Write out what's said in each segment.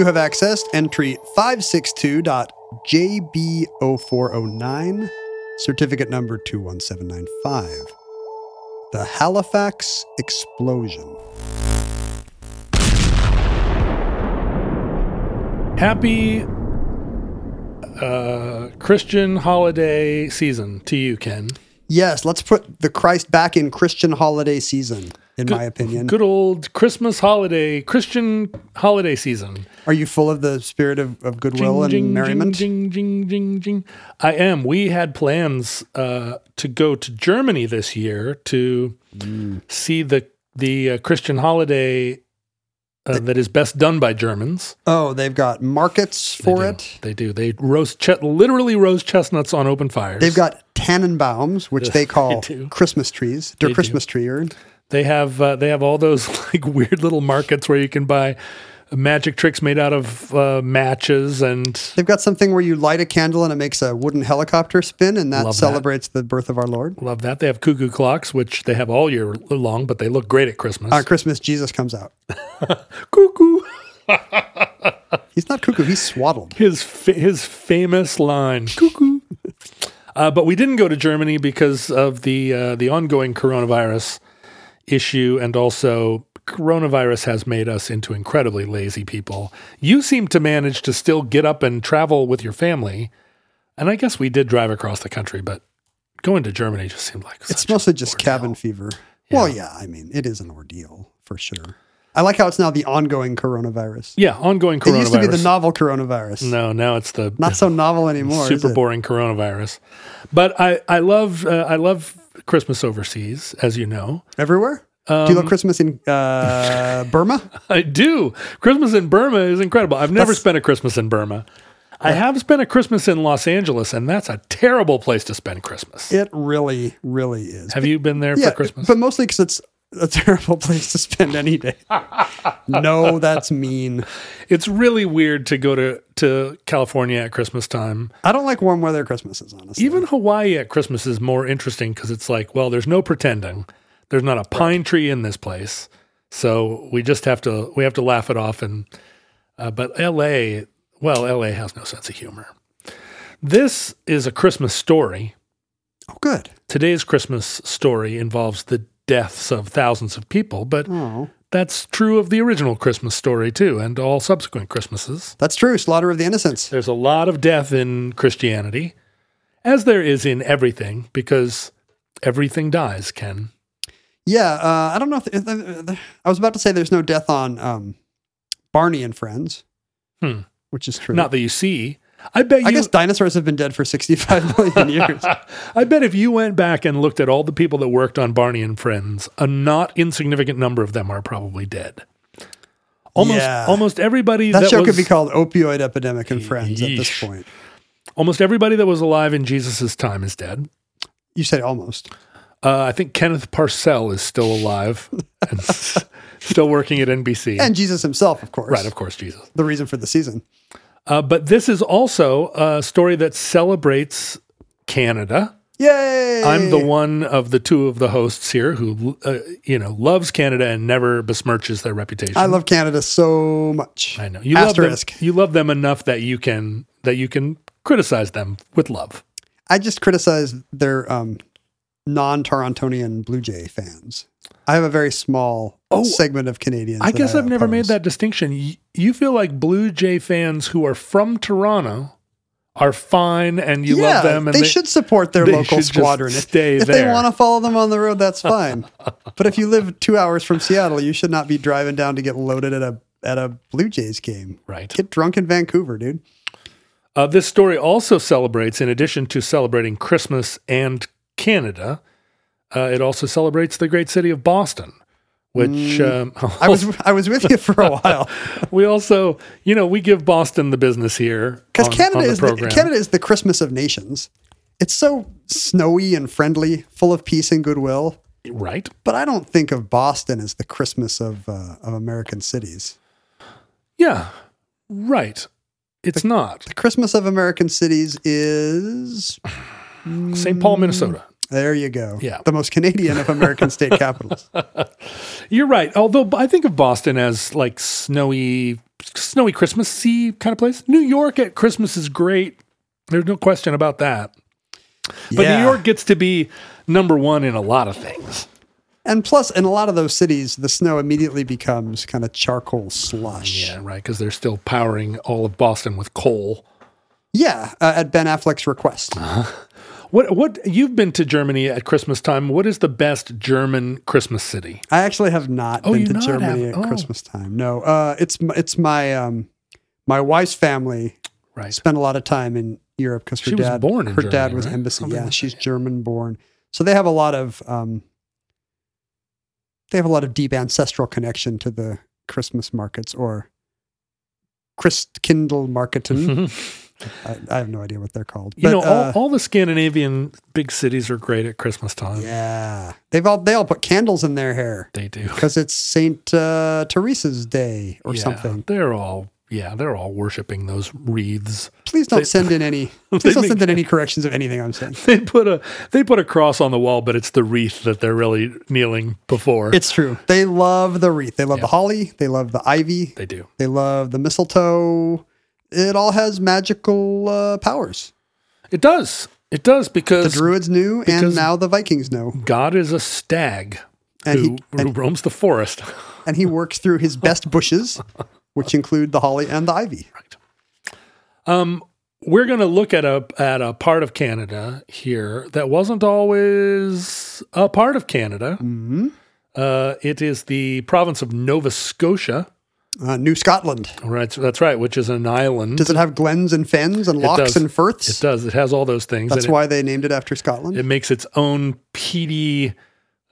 You have accessed entry 562.JB0409, certificate number 21795. The Halifax Explosion. Happy uh, Christian holiday season to you, Ken. Yes, let's put the Christ back in Christian holiday season, in my opinion. Good old Christmas holiday, Christian holiday season. Are you full of the spirit of, of goodwill and merriment? Jing, jing, jing, jing. I am. We had plans uh, to go to Germany this year to Mm. see the the uh, Christian holiday uh, that is best done by Germans. Oh, they've got markets for do. it. They do. They roast ch- literally roast chestnuts on open fires. They've got Tannenbaums, which they call. Christmas trees. They're They do. Christmas tree. They have uh, they have all those like weird little markets where you can buy magic tricks made out of uh, matches and They've got something where you light a candle and it makes a wooden helicopter spin, and that Love that. celebrates the birth of our Lord. love that. They have cuckoo clocks, which they have all year long, but they look great at Christmas. On Christmas, Jesus comes out. cuckoo. He's not cuckoo, he's swaddled. His fa- his famous line, cuckoo. Uh, but we didn't go to Germany because of the uh, the ongoing coronavirus issue, and also coronavirus has made us into incredibly lazy people. You seem to manage to still get up and travel with your family, and I guess we did drive across the country, but going to Germany just seemed like It's mostly just ordeal. cabin fever. Well, yeah, I mean, it is an ordeal for sure. I like how it's now the ongoing coronavirus. Yeah, ongoing coronavirus. It used to be the novel coronavirus. no, now it's the Not so novel anymore. super boring coronavirus. But I I love uh, I love Christmas overseas, as you know. Everywhere? Do you Um, love Christmas in uh, Burma? I do. Christmas in Burma is incredible. I've never That's- spent a Christmas in Burma. I have spent a Christmas in Los Angeles, and that's a terrible place to spend Christmas. It really, really is. have you been there for Christmas? but mostly because it's a terrible place to spend any day. no, that's mean. it's really weird to go to, to California at Christmas time. I don't like warm weather Christmases, honestly. Even Hawaii at Christmas is more interesting because it's like, well, there's no pretending. There's not a pine tree in this place, so we just have to we have to laugh it off. And uh, but L.A. Well, L.A. has no sense of humor. This is a Christmas story. oh, good. Today's Christmas story involves the deaths of thousands of people, but Oh, that's true of the original Christmas story too, and all subsequent Christmases. that's true. Slaughter of the Innocents. There's a lot of death in Christianity, as there is in everything, because everything dies, Ken. Yeah, uh, I don't know if, if, if- I was about to say there's no death on um, Barney and Friends, Hmm. which is true. Not that you see. I bet you. I guess dinosaurs have been dead for 65 million years. I bet if you went back and looked at all the people that worked on Barney and Friends, a not insignificant number of them are probably dead. Almost, Yeah. almost everybody That, that, show was, could be called Opioid Epidemic and Friends at this point. almost everybody that was alive in Jesus' time is dead. You said almost. Uh, I think Kenneth Parcell is still alive and s- still working at NBC. And Jesus himself, of course. right, of course, Jesus. The reason for the season. Uh, but this is also a story that celebrates Canada. Yay! I'm the one of the two of the hosts here who, uh, you know, loves Canada and never besmirches their reputation. I love Canada so much. I know you love Asterisk. them. You love them enough that you can that you can criticize them with love. I just criticize their um, non-Torontonian Blue Jay fans. I have a very small Oh, segment of Canadians. I guess I've never made that distinction. You feel like Blue Jay fans who are from Toronto are fine and you yeah, love them and they, should support their local squadron. If, if they want to follow them on the road, that's fine. but if you live two hours from Seattle, you should not be driving down to get loaded at a at a Blue Jays game. Right. Get drunk in Vancouver, dude. Uh, this story also celebrates, in addition to celebrating Christmas and Canada, uh, it also celebrates the great city of Boston, which um, Mm. I was I was with you for a while we also, you know, we give Boston the business here because Canada on the is the, program. Canada is the Christmas of nations. It's so snowy and friendly, full of peace and goodwill. right? But I don't think of Boston as the Christmas of uh, of American cities. Yeah, right. It's not The Christmas of American cities is St. Paul, Minnesota. There. You go. Yeah. the most Canadian of American state capitals. You're right. Although I think of Boston as like snowy, snowy Christmassy kind of place. New York at Christmas is great. There's no question about that. But Yeah. New York gets to be number one in a lot of things. And plus, in a lot of those cities, the snow immediately becomes kind of charcoal slush. Yeah, right. Because they're still powering all of Boston with coal. Yeah, uh, at Ben Affleck's request. What? What? You've been to Germany at Christmas time. What is the best German Christmas city? I actually have not Oh, been to not Germany have- at oh. Christmas time. No, uh, it's it's my um, my wife's family Right. spent a lot of time in Europe because her She was dad born her dad was right? embassy. Something Yeah, like she's that. German born, so they have a lot of um, they have a lot of deep ancestral connection to the Christmas markets or Christkindl Marketen. I, I have no idea what they're called. You know, uh, all, all the Scandinavian big cities are great at Christmas time. yeah, they've all they all put candles in their hair They do. because it's Saint uh, Teresa's day or Yeah, something. They're all yeah, they're all worshiping those wreaths. Please don't They- send in any. Please don't make- send in any corrections of anything I'm saying. They put a they put a cross on the wall, but it's the wreath that they're really kneeling before. It's true. They love the wreath. They love the holly. They love the ivy. they do. They love the mistletoe. It all has magical uh, powers. It does. It does because The Druids knew, and now the Vikings know. God is a stag And who, he- who roams the forest. And he works through his best bushes, which include the holly and the ivy. Um, we're going to look at a at a part of Canada here that wasn't always a part of Canada. hmm Uh, it is the province of Nova Scotia. Uh, New Scotland. Right, that's right, which is an island. Does it have glens and fens and locks does. and firths? It does. It has all those things. That's why they named it after Scotland. it, it makes its own peaty.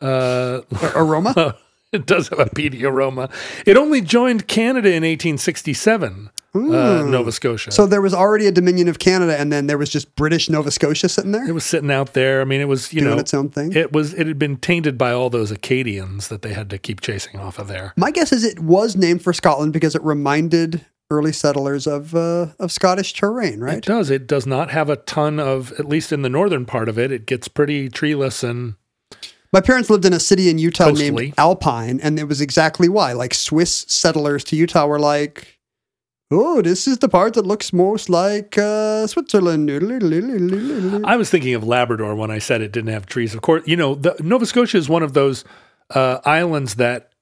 Uh, Aroma. it does have a peaty aroma. It only joined Canada in 1867. Uh, Nova Scotia. So there was already a Dominion of Canada, and then there was just British Nova Scotia sitting there it was sitting out there. I mean, it was you doing know its own thing. It was it had been tainted by all those Acadians that they had to keep chasing off of there. My guess is it was named for Scotland because it reminded early settlers of uh, of Scottish terrain, right? It does. It does not have a ton of at least in the northern part of it. It gets pretty treeless and My parents lived in a city in Utah Coastly. named Alpine, and it was exactly why. Like Swiss settlers to Utah were like, "Oh, this is the part that looks most like uh, Switzerland." I was thinking of Labrador when I said it didn't have trees. Of course, you know, the, Nova Scotia is one of those uh, islands that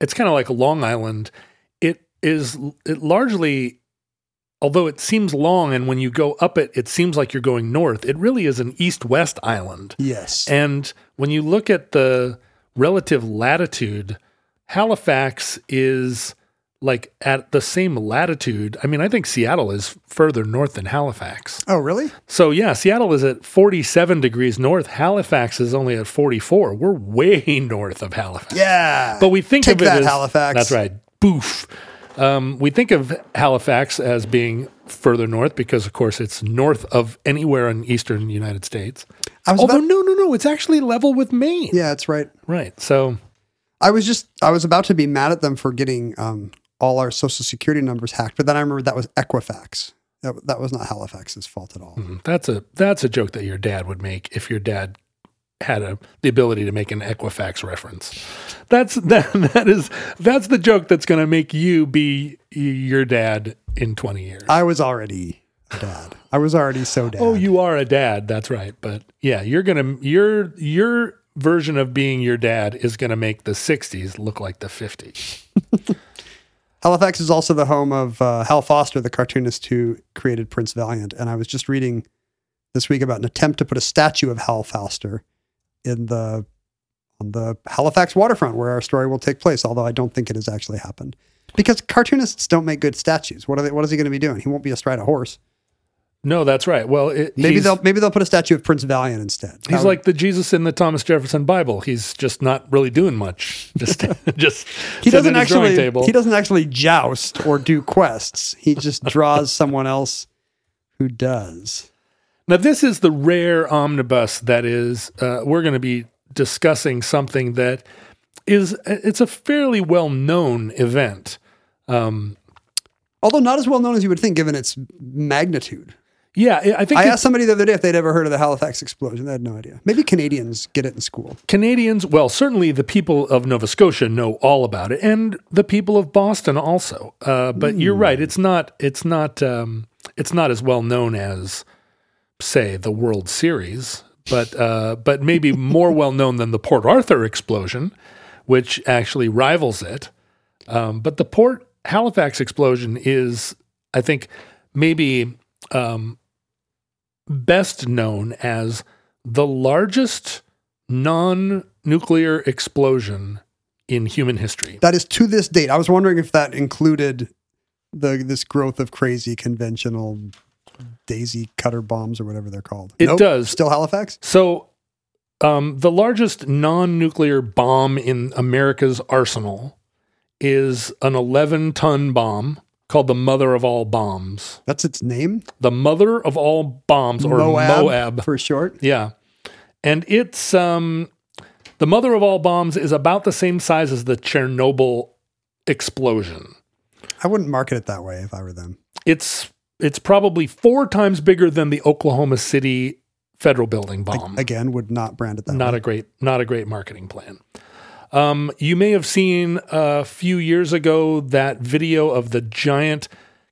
it's kind of like a Long Island. It is it largely, although it seems long, and when you go up it, it seems like you're going north. It really is an east-west island. Yes, And when you look at the relative latitude, Halifax is like at the same latitude. I mean, I think Seattle is further north than Halifax. Oh, really? So yeah, Seattle is at 47 degrees north. Halifax is only at 44. We're way north of Halifax. Yeah. But we think Take of it that, as Halifax. That's right. Boof. Um, we think of Halifax as being further north because, of course, it's north of anywhere in eastern United States. I was Although about, no, no, no, it's actually level with Maine. yeah, that's right. Right. So I was just I was about to be mad at them for getting um, all our social security numbers hacked, but then I remember that was Equifax. That, that was not Halifax's fault at all. mm, that's a that's a joke that your dad would make if your dad had a, the ability to make an Equifax reference. That's that that is that's the joke that's going to make you be your dad in 20 years. I was already a dad. I was already so dad. Oh, you are a dad. That's right. But yeah, you're gonna your your version of being your dad is gonna make the '60s look like the '50s. Halifax is also the home of uh, Hal Foster, the cartoonist who created Prince Valiant. And I was just reading this week about an attempt to put a statue of Hal Foster in the on the Halifax waterfront where our story will take place. Although I don't think it has actually happened because cartoonists don't make good statues. What are they? What is he going to be doing? He won't be astride a horse. No, that's right. Well, it, Maybe they'll maybe they'll put a statue of Prince Valiant instead. he's How- like the Jesus in the Thomas Jefferson Bible. He's just not really doing much. Just just he doesn't at his drawing actually table. he doesn't actually joust or do quests. He just draws someone else who does. Now, this is the rare omnibus that is, uh, we're going to be discussing something that is, it's a fairly well known event. Um, Although not as well known as you would think, given its magnitude. Yeah, I think I asked somebody the other day if they'd ever heard of the Halifax explosion. They had no idea. Maybe Canadians get it in school. Canadians, well, certainly the people of Nova Scotia know all about it, and the people of Boston also. Uh, but you're right; it's not, it's not, um, it's not as well known as, say, the World Series, but uh, but maybe more well known than the Port Arthur explosion, which actually rivals it. Um, but the Port Halifax explosion is, I think, maybe um, best known as the largest non-nuclear explosion in human history. That is to this date. I was wondering if that included the this growth of crazy conventional daisy cutter bombs or whatever they're called. It does. Still Halifax? So, um, the largest non-nuclear bomb in America's arsenal is an 11-ton bomb called the Mother of All Bombs. That's its name? The Mother of All Bombs, or Moab, Moab. for short. Yeah. And it's um the mother of all bombs is about the same size as the Chernobyl explosion. I wouldn't market it that way if I were them. It's it's probably four times bigger than the Oklahoma City federal building bomb. Again, would not brand it that not way. a great not a great marketing plan. Um, you may have seen a few years ago that video of the giant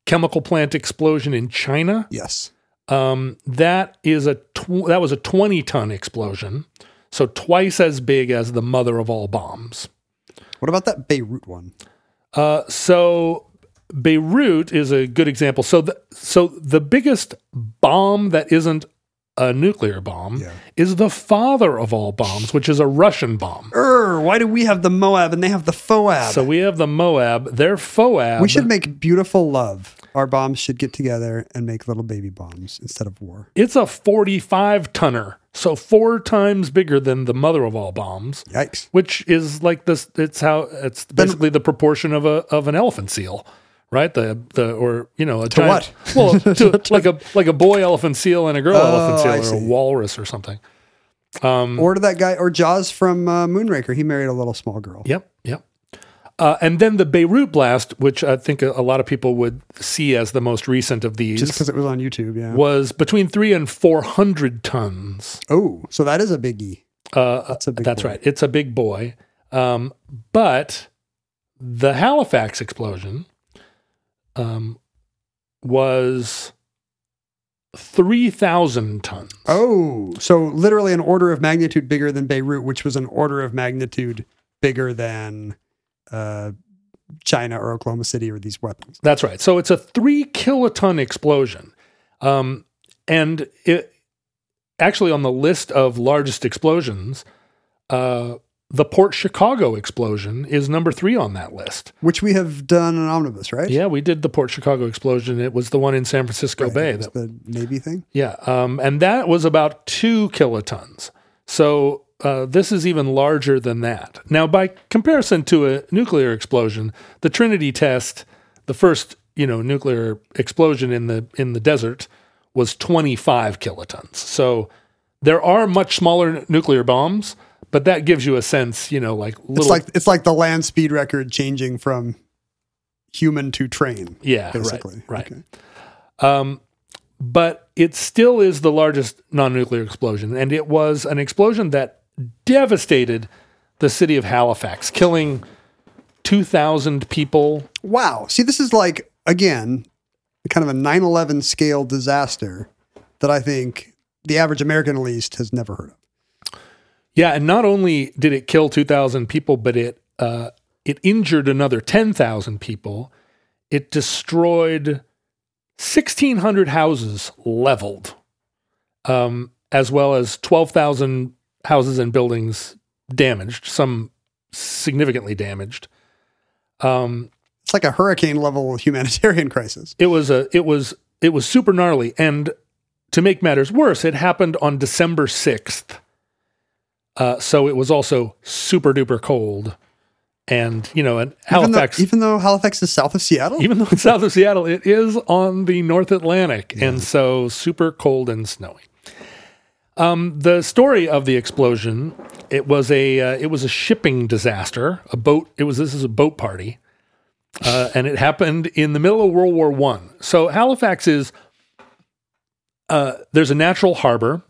chemical plant explosion in China. yes. Um, that is a tw- that was a 20 ton explosion, so twice as big as the mother of all bombs. What about that Beirut one? Uh, so Beirut is a good example. So the so the biggest bomb that isn't a nuclear bomb Yeah. is the father of all bombs, which is a Russian bomb. Err, why do we have the Moab and they have the Foab? So we have the Moab, their Foab. we should make beautiful love. Our bombs should get together and make little baby bombs instead of war. it's a 45 tonner, so four times bigger than the mother of all bombs. Yikes. which is like this it's how it's basically the proportion of a of an elephant seal right the the or you know a To giant, well to, like a like a boy elephant seal and a girl Oh, elephant seal or a walrus or something Um, or to that guy, or Jaws from uh, Moonraker. He married a little small girl. yep yep uh, and then the Beirut blast, which I think a, a lot of people would see as the most recent of these, Just because it was on YouTube, yeah. was between three and four hundred tons. oh, so that is a biggie. Uh, That's a big That's boy. right. It's a big boy. Um, but the Halifax explosion um, was 3,000 tons. Oh, so literally an order of magnitude bigger than Beirut, which was an order of magnitude bigger than uh, China or Oklahoma City or these weapons. That's right. So it's a three kiloton explosion. Um, and it actually on the list of largest explosions, uh, the Port Chicago explosion is number three on that list. Which we have done an omnibus, right? Yeah, we did the Port Chicago explosion. It was the one in San Francisco Right, Bay. That, the Navy thing. yeah, um, and that was about two kilotons. So uh, this is even larger than that. Now, by comparison to a nuclear explosion, the Trinity test, the first you know nuclear explosion in the in the desert, was 25 kilotons. So there are much smaller n- nuclear bombs, but that gives you a sense, you know, like little. It's like it's like the land speed record changing from human to train. yeah, right, right. Okay. Um, but it still is the largest non nuclear explosion. And it was an explosion that devastated the city of Halifax, killing 2,000 people. Wow. See, this is like again kind of a 9/11 scale disaster that I think the average American at least has never heard of. Yeah, and not only did it kill 2,000 people, but it uh, it injured another 10,000 people. It destroyed 1,600 houses leveled, um, as well as 12,000 houses and buildings damaged, some significantly damaged. Um, It's like a hurricane level humanitarian crisis. it was a it was it was super gnarly and to make matters worse it happened on december 6th uh, so it was also super duper cold. And you know and Even though, halifax even though Halifax is south of Seattle, even though it's south of seattle it is on the north atlantic and so super cold and snowy. Um, the story of the explosion it was a uh, it was a shipping disaster a boat it was this is a boat party uh, and it happened in the middle of World War One. So Halifax is uh, there's a natural harbor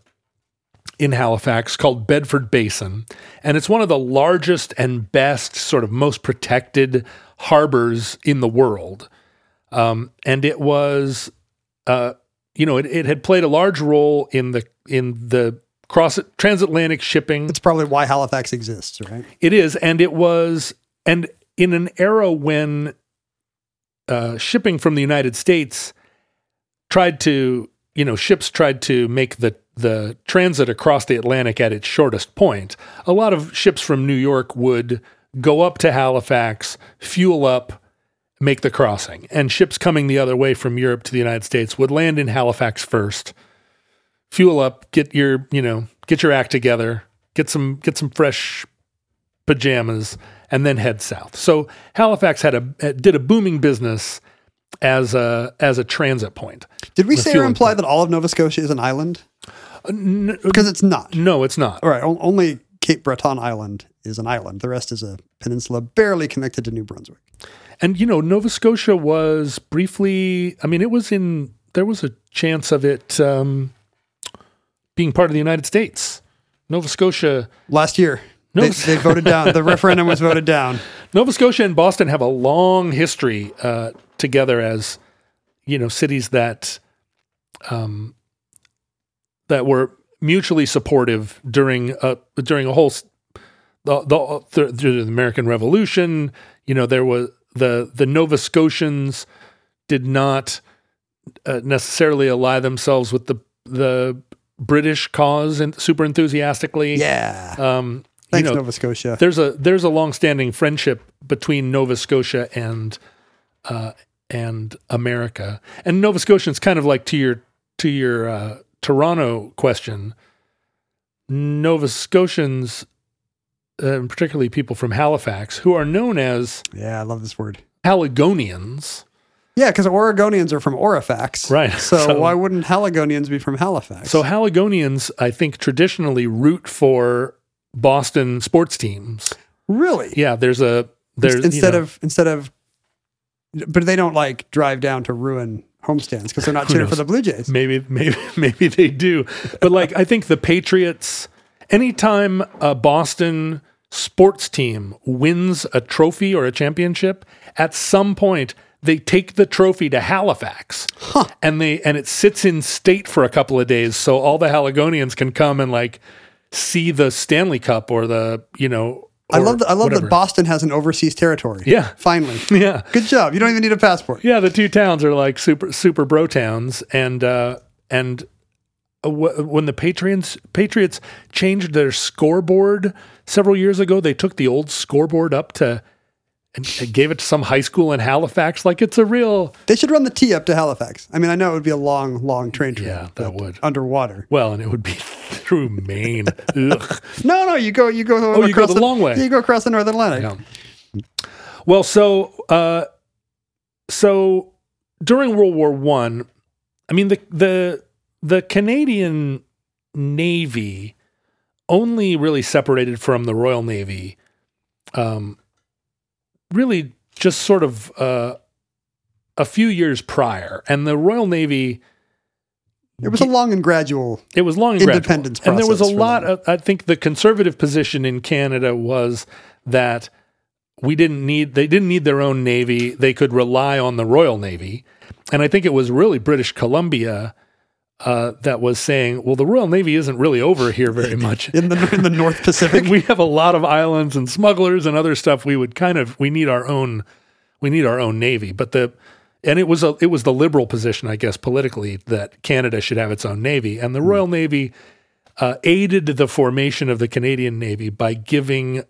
in Halifax called Bedford Basin, and it's one of the largest and best, sort of most protected harbors in the world. Um, and it was, uh, you know, it, it had played a large role in the in the cross transatlantic shipping it's probably why Halifax exists, right? it is, and it was, and in an era when uh, shipping from the United States tried to, you know, ships tried to make the the transit across the Atlantic at its shortest point. A lot of ships from New York would go up to Halifax, fuel up, make the crossing, and ships coming the other way from Europe to the United States would land in Halifax first, fuel up, get your, you know, get your act together, get some get some fresh pajamas and then head south. So Halifax had a eh, did a booming business as a as a transit point. Did we say or imply that all of Nova Scotia is an island? Because it's not. No, it's not. All right, o- only Cape Breton Island is an island. The rest is a peninsula barely connected to New Brunswick. And you know, Nova Scotia was briefly. I mean, it was in. There was a chance of it um, being part of the United States. Nova Scotia, Last year, Nova they, they voted down. The referendum was voted down. Nova Scotia and Boston have a long history uh, together as you know cities that um, that were mutually supportive during a during a whole the the, the, the American Revolution. You know there was the the Nova Scotians did not uh, necessarily ally themselves with the the British cause and super enthusiastically. Yeah. Um, Thanks, you know, Nova Scotia. there's a there's a long-standing friendship between Nova Scotia and uh, and America. And Nova Scotians kind of like to your to your uh, Toronto question. Nova Scotians, uh, and particularly people from Halifax, who are known as Yeah, I love this word. Haligonians, Yeah, because Oregonians are from Orifax. Right, So, so- why wouldn't Haligonians be from Halifax? So Haligonians, I think, traditionally root for Boston sports teams. really? Yeah, there's a there's you instead know- of instead of but they don't like drive down to ruin homestands because they're not cheering for the Blue Jays. Maybe, maybe, maybe they do. But like, I think the Patriots. Anytime a Boston sports team wins a trophy or a championship, at some point they take the trophy to Halifax, and they and it sits in state for a couple of days, so all the Haligonians can come and like see the Stanley Cup or the you know. I love that, I love whatever. that Boston has an overseas territory. Yeah. Finally. Yeah, Good job. You don't even need a passport. Yeah, the two towns are like super super bro towns, and uh, and uh, when the Patriots Patriots changed their scoreboard several years ago, they took the old scoreboard up to and, and gave it to some high school in Halifax. Like it's a real They should run the T up to Halifax. I mean, I know it would be a long, long train trip. Yeah, that would. Underwater. well, and it would be through Maine. Ugh. No, no, you go, you go. Oh, you go the long way. You go across the North Atlantic. Yeah. Well, so uh, so during World War One, I, mean the the the Canadian Navy only really separated from the Royal Navy, um, really just sort of uh, a few years prior, and the Royal Navy. It was a long and gradual. It was long and gradual. Independence and there was a lot. Of, I think the conservative position in Canada was that we didn't need. They didn't need their own navy. They could rely on the Royal Navy, and I think it was really British Columbia uh, that was saying, "Well, the Royal Navy isn't really over here very much. In the in the North Pacific. we have a lot of islands and smugglers and other stuff. We would kind of we need our own we need our own navy." But the and it was a it was the liberal position, I guess, politically that Canada should have its own navy, and the Royal Navy uh, aided the formation of the Canadian Navy by giving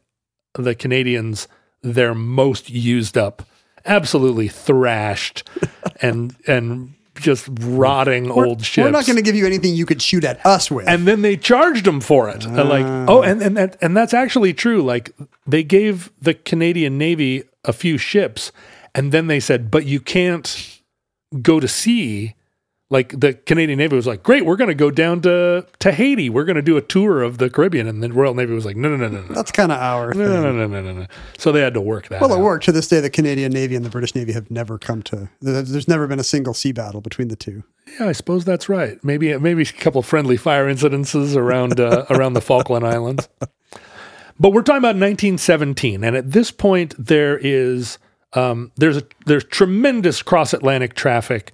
the Canadians their most used up, absolutely thrashed, and and just rotting old ships. We're not going to give you anything you could shoot at us with. and then they charged them for it. Uh, like, oh, and and that, and that's actually true. Like, they gave the Canadian Navy a few ships, and then they said, but you can't go to sea. Like the Canadian Navy was like, great, we're going to go down to to Haiti. We're going to do a tour of the Caribbean, and the Royal Navy was like, no, no, no, no, no. That's kind of our thing. No, no, no, no, no, no. So they had to work that. Well, it out. worked. To this day, the Canadian Navy and the British Navy have never come to. There's never been a single sea battle between the two. Yeah, I suppose that's right. Maybe maybe a couple friendly fire incidences around uh, around the Falkland Islands. But we're talking about 1917, and at this point there is um, there's a there's tremendous cross Atlantic traffic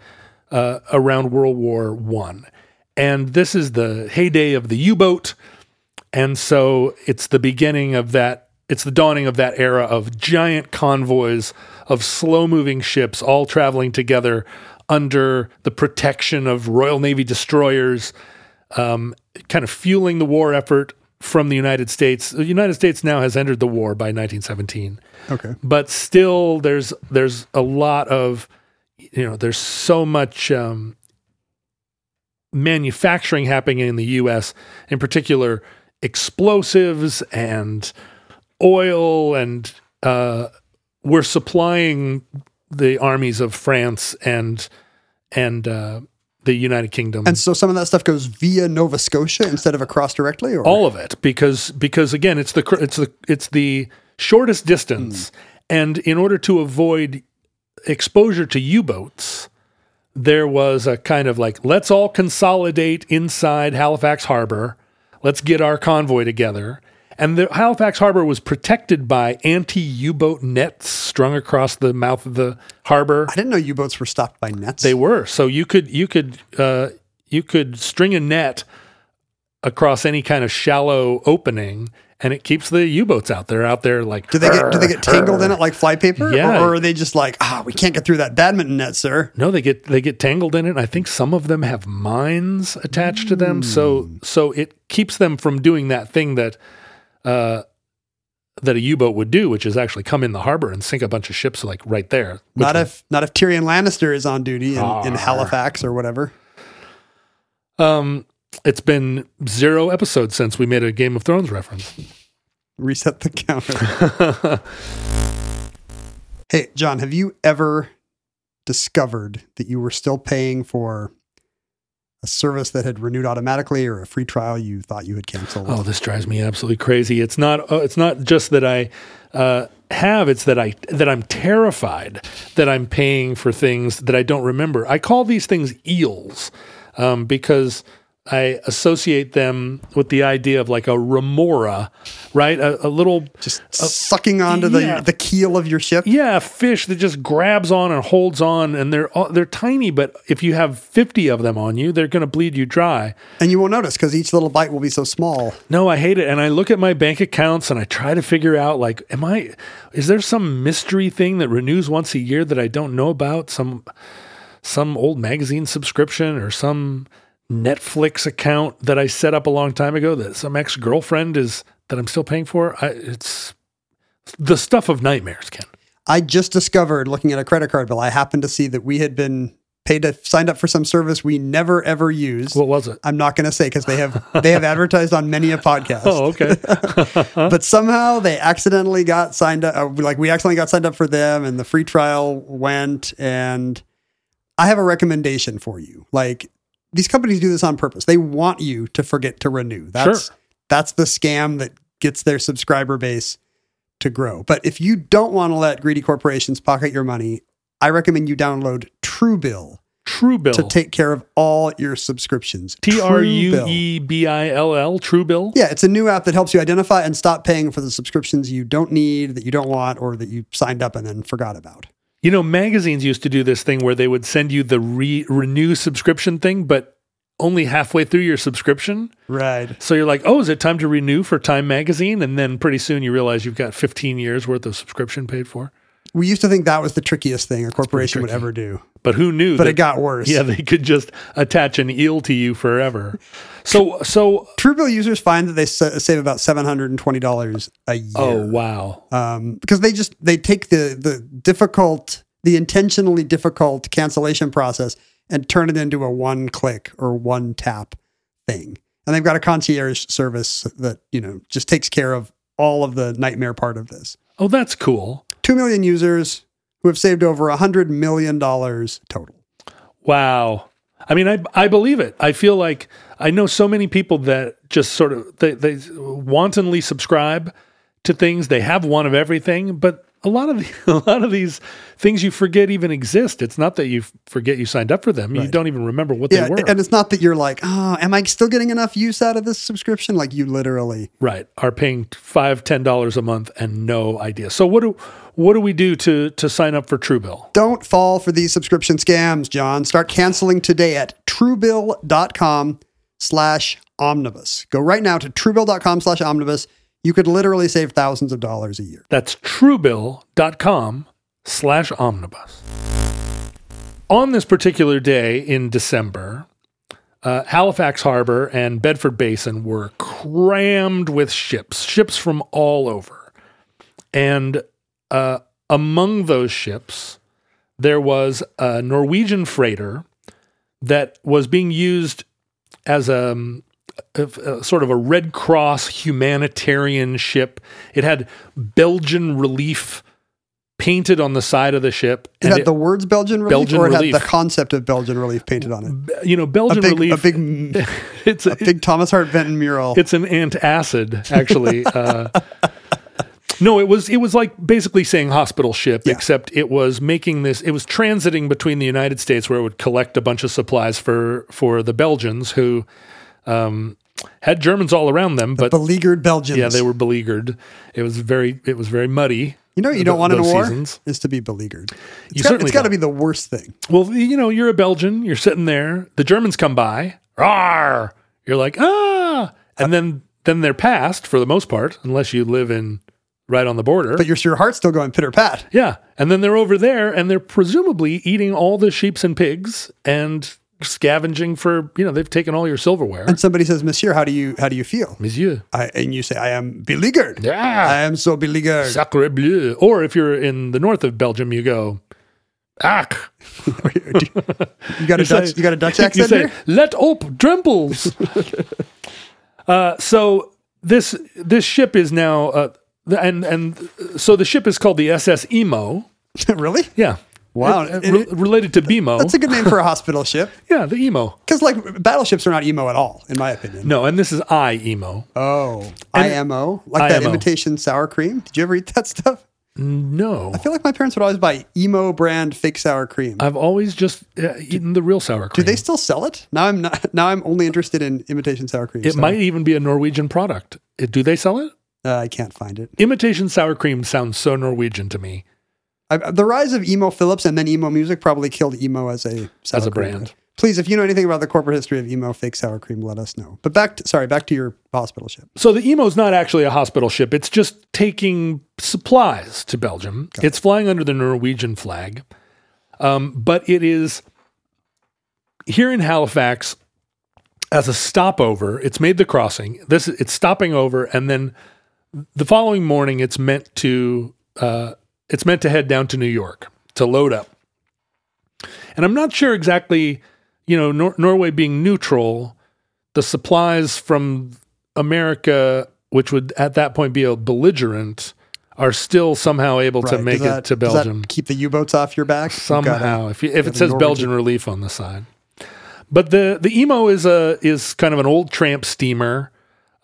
uh, around World War One, and this is the heyday of the U boat, and so it's the beginning of that. It's the dawning of that era of giant convoys of slow moving ships all traveling together under the protection of Royal Navy destroyers, um, kind of fueling the war effort from the United States. The United States now has entered the war by 1917 Okay. but still there's there's a lot of you know there's so much um, manufacturing happening in the U.S. in particular explosives and oil and uh, we're supplying the armies of France and and uh, the United Kingdom. And so some of that stuff goes via Nova Scotia instead of across directly, or? All of it because because again it's the it's the it's the shortest distance. Hmm. And in order to avoid exposure to U-boats there was a kind of like let's all consolidate inside Halifax harbor. Let's get our convoy together and the Halifax harbor was protected by anti-U-boat nets strung across the mouth of the harbor I didn't know U-boats were stopped by nets. they were. So you could you could uh, you could string a net across any kind of shallow opening, and it keeps the U-boats out there. Out there, like do they get do they get tangled in it like flypaper? Yeah. Or, or are they just like ah we can't get through that badminton net, sir? no, they get they get tangled in it. And I think some of them have mines attached to them, so so it keeps them from doing that thing that. Uh, that a U-boat would do, which is actually come in the harbor and sink a bunch of ships like right there. Not if not if Tyrion Lannister is on duty in, in Halifax or whatever. um, it's been zero episodes since we made a Game of Thrones reference. Reset the counter. hey, John, have you ever discovered that you were still paying for a service that had renewed automatically or a free trial you thought you had canceled? Oh, this drives me absolutely crazy. It's not. Uh, it's not just that I uh, have. It's that I that I'm terrified that I'm paying for things that I don't remember. I call these things eels um, because I associate them with the idea of like a remora, right? A, a little Just sucking onto the yeah. the keel of your ship. yeah, a fish that just grabs on and holds on, and they're uh, they're tiny, but if you have fifty of them on you, they're going to bleed you dry. And you won't notice because each little bite will be so small. No, I hate it. And I look at my bank accounts and I try to figure out like, am I, is there some mystery thing that renews once a year that I don't know about? Some, some old magazine subscription or some Netflix account that I set up a long time ago that some ex girlfriend is, that I'm still paying for? I, it's the stuff of nightmares, Ken. I just discovered looking at a credit card bill, I happened to see that we had been paid to signed up for some service we never ever used. What was it? I'm not going to say because they have they have advertised on many a podcast. Oh, okay. but somehow they accidentally got signed up. uh, Like we accidentally got signed up for them, and the free trial went. And I have a recommendation for you. Like these companies do this on purpose. They want you to forget to renew. That's Sure. that's the scam that gets their subscriber base to grow. But if you don't want to let greedy corporations pocket your money, I recommend you download Truebill True Bill. to take care of all your subscriptions. T R U Truebill. E B I L L, True Bill. Yeah, it's a new app that helps you identify and stop paying for the subscriptions you don't need, that you don't want, or that you signed up and then forgot about. You know, magazines used to do this thing where they would send you the re- renew subscription thing, but only halfway through your subscription. Right. So you're like, oh, is it time to renew for Time Magazine? And then pretty soon you realize you've got 15 years worth of subscription paid for. We used to think that was the trickiest thing a corporation would ever do, But who knew? but that- it got worse. Yeah, they could just attach an eel to you forever. So, so, Truebill users find that they sa- save about seven hundred and twenty dollars a year. oh wow, um, because they just they take the the difficult, the intentionally difficult cancellation process and turn it into a one click or one tap thing. And they've got a concierge service that you know just takes care of all of the nightmare part of this. oh that's cool. Two million users who have saved over a hundred million dollars total. Wow. I mean, I I believe it. I feel like I know so many people that just sort of they they wantonly subscribe to things. They have one of everything, but a lot of the, a lot of these things you forget even exist. It's not that you forget you signed up for them. You don't even remember what Yeah, they were. and it's not that you're like, oh, am I still getting enough use out of this subscription? Like you literally right. Are paying five ten dollars a month and no idea. So what do what do we do to to sign up for Truebill? Don't fall for these subscription scams, John. Start canceling today at truebill.com slash omnibus. Go right now to truebill.com slash omnibus. You could literally save thousands of dollars a year. That's truebill.com slash omnibus. On this particular day in December, uh, Halifax Harbor and Bedford Basin were crammed with ships, ships from all over. And uh, among those ships, there was a Norwegian freighter that was being used as a, a- a sort of a Red Cross humanitarian ship. It had Belgian relief painted on the side of the ship. It had the words Belgian relief Belgian or it relief. had the concept of Belgian relief painted on it. you know A Belgian big, relief. a big, it's a big Thomas Hart Benton mural. it's an antacid actually. uh, no, it was it was like basically saying hospital ship, Yeah. except it was making this. It was transiting between the United States, where it would collect a bunch of supplies for for the Belgians who um, had Germans all around them, but Beleaguered Belgians. yeah, they were beleaguered. It was very it was very muddy. You know what you don't want in a war seasons. is to be beleaguered. It's You got, certainly it's got to be the worst thing. Well, you know, you're a Belgian. You're sitting there. The Germans come by. Rawr! You're like ah, and then then they're passed for the most part, unless you live in right on the border. But your, your heart's still going pitter pat. yeah, and then they're over there, and they're presumably eating all the sheeps and pigs and scavenging for you know they've taken all your silverware. And somebody says, Monsieur, how do you how do you feel? Monsieur, I, and you say, I am beleaguered. Yeah. I am so beleaguered. sacre bleu. Or if you're in the north of Belgium, you go. Ack. You got a You say- Dutch, you got a Dutch accent? you say, here? Let up drempels. uh, so this this ship is now uh, and and so the ship is called the SS Imo. really? Yeah. Wow. Uh, It- re- related to BMO. That's a good name for a hospital ship. yeah, the Imo. Because like battleships are not emo at all, in my opinion. No, and this is I Emo. Oh, IMO, like that imitation sour cream. Did you ever eat that stuff? No. I feel like my parents would always buy emo brand fake sour cream. I've always just uh, eaten the real sour cream. Do they still sell it? Now I'm not. Now I'm only interested in imitation sour cream. it so, might even be a Norwegian product. Do they sell it? Uh, I can't find it. Imitation sour cream sounds so Norwegian to me. I, the rise of Emo Philips and then emo music probably killed emo as a As a cream. brand. Please, if you know anything about the corporate history of emo fake sour cream, let us know. But back to sorry, back to your hospital ship. So the Imo is not actually a hospital ship. It's just taking supplies to Belgium. It's flying under the Norwegian flag. Um, but it is here in Halifax as a stopover. It's made the crossing. This it's stopping over, and then the following morning, it's meant to uh, it's meant to head down to New York to load up. And I'm not sure exactly, you know, Nor- Norway being neutral, the supplies from America, which would at that point be a belligerent, are still somehow able to make that- it to Belgium keep the U-boats off your back You've got a- somehow. If you, if it says Norwegian- Belgian relief on the side, but the the Imo is a is kind of an old tramp steamer.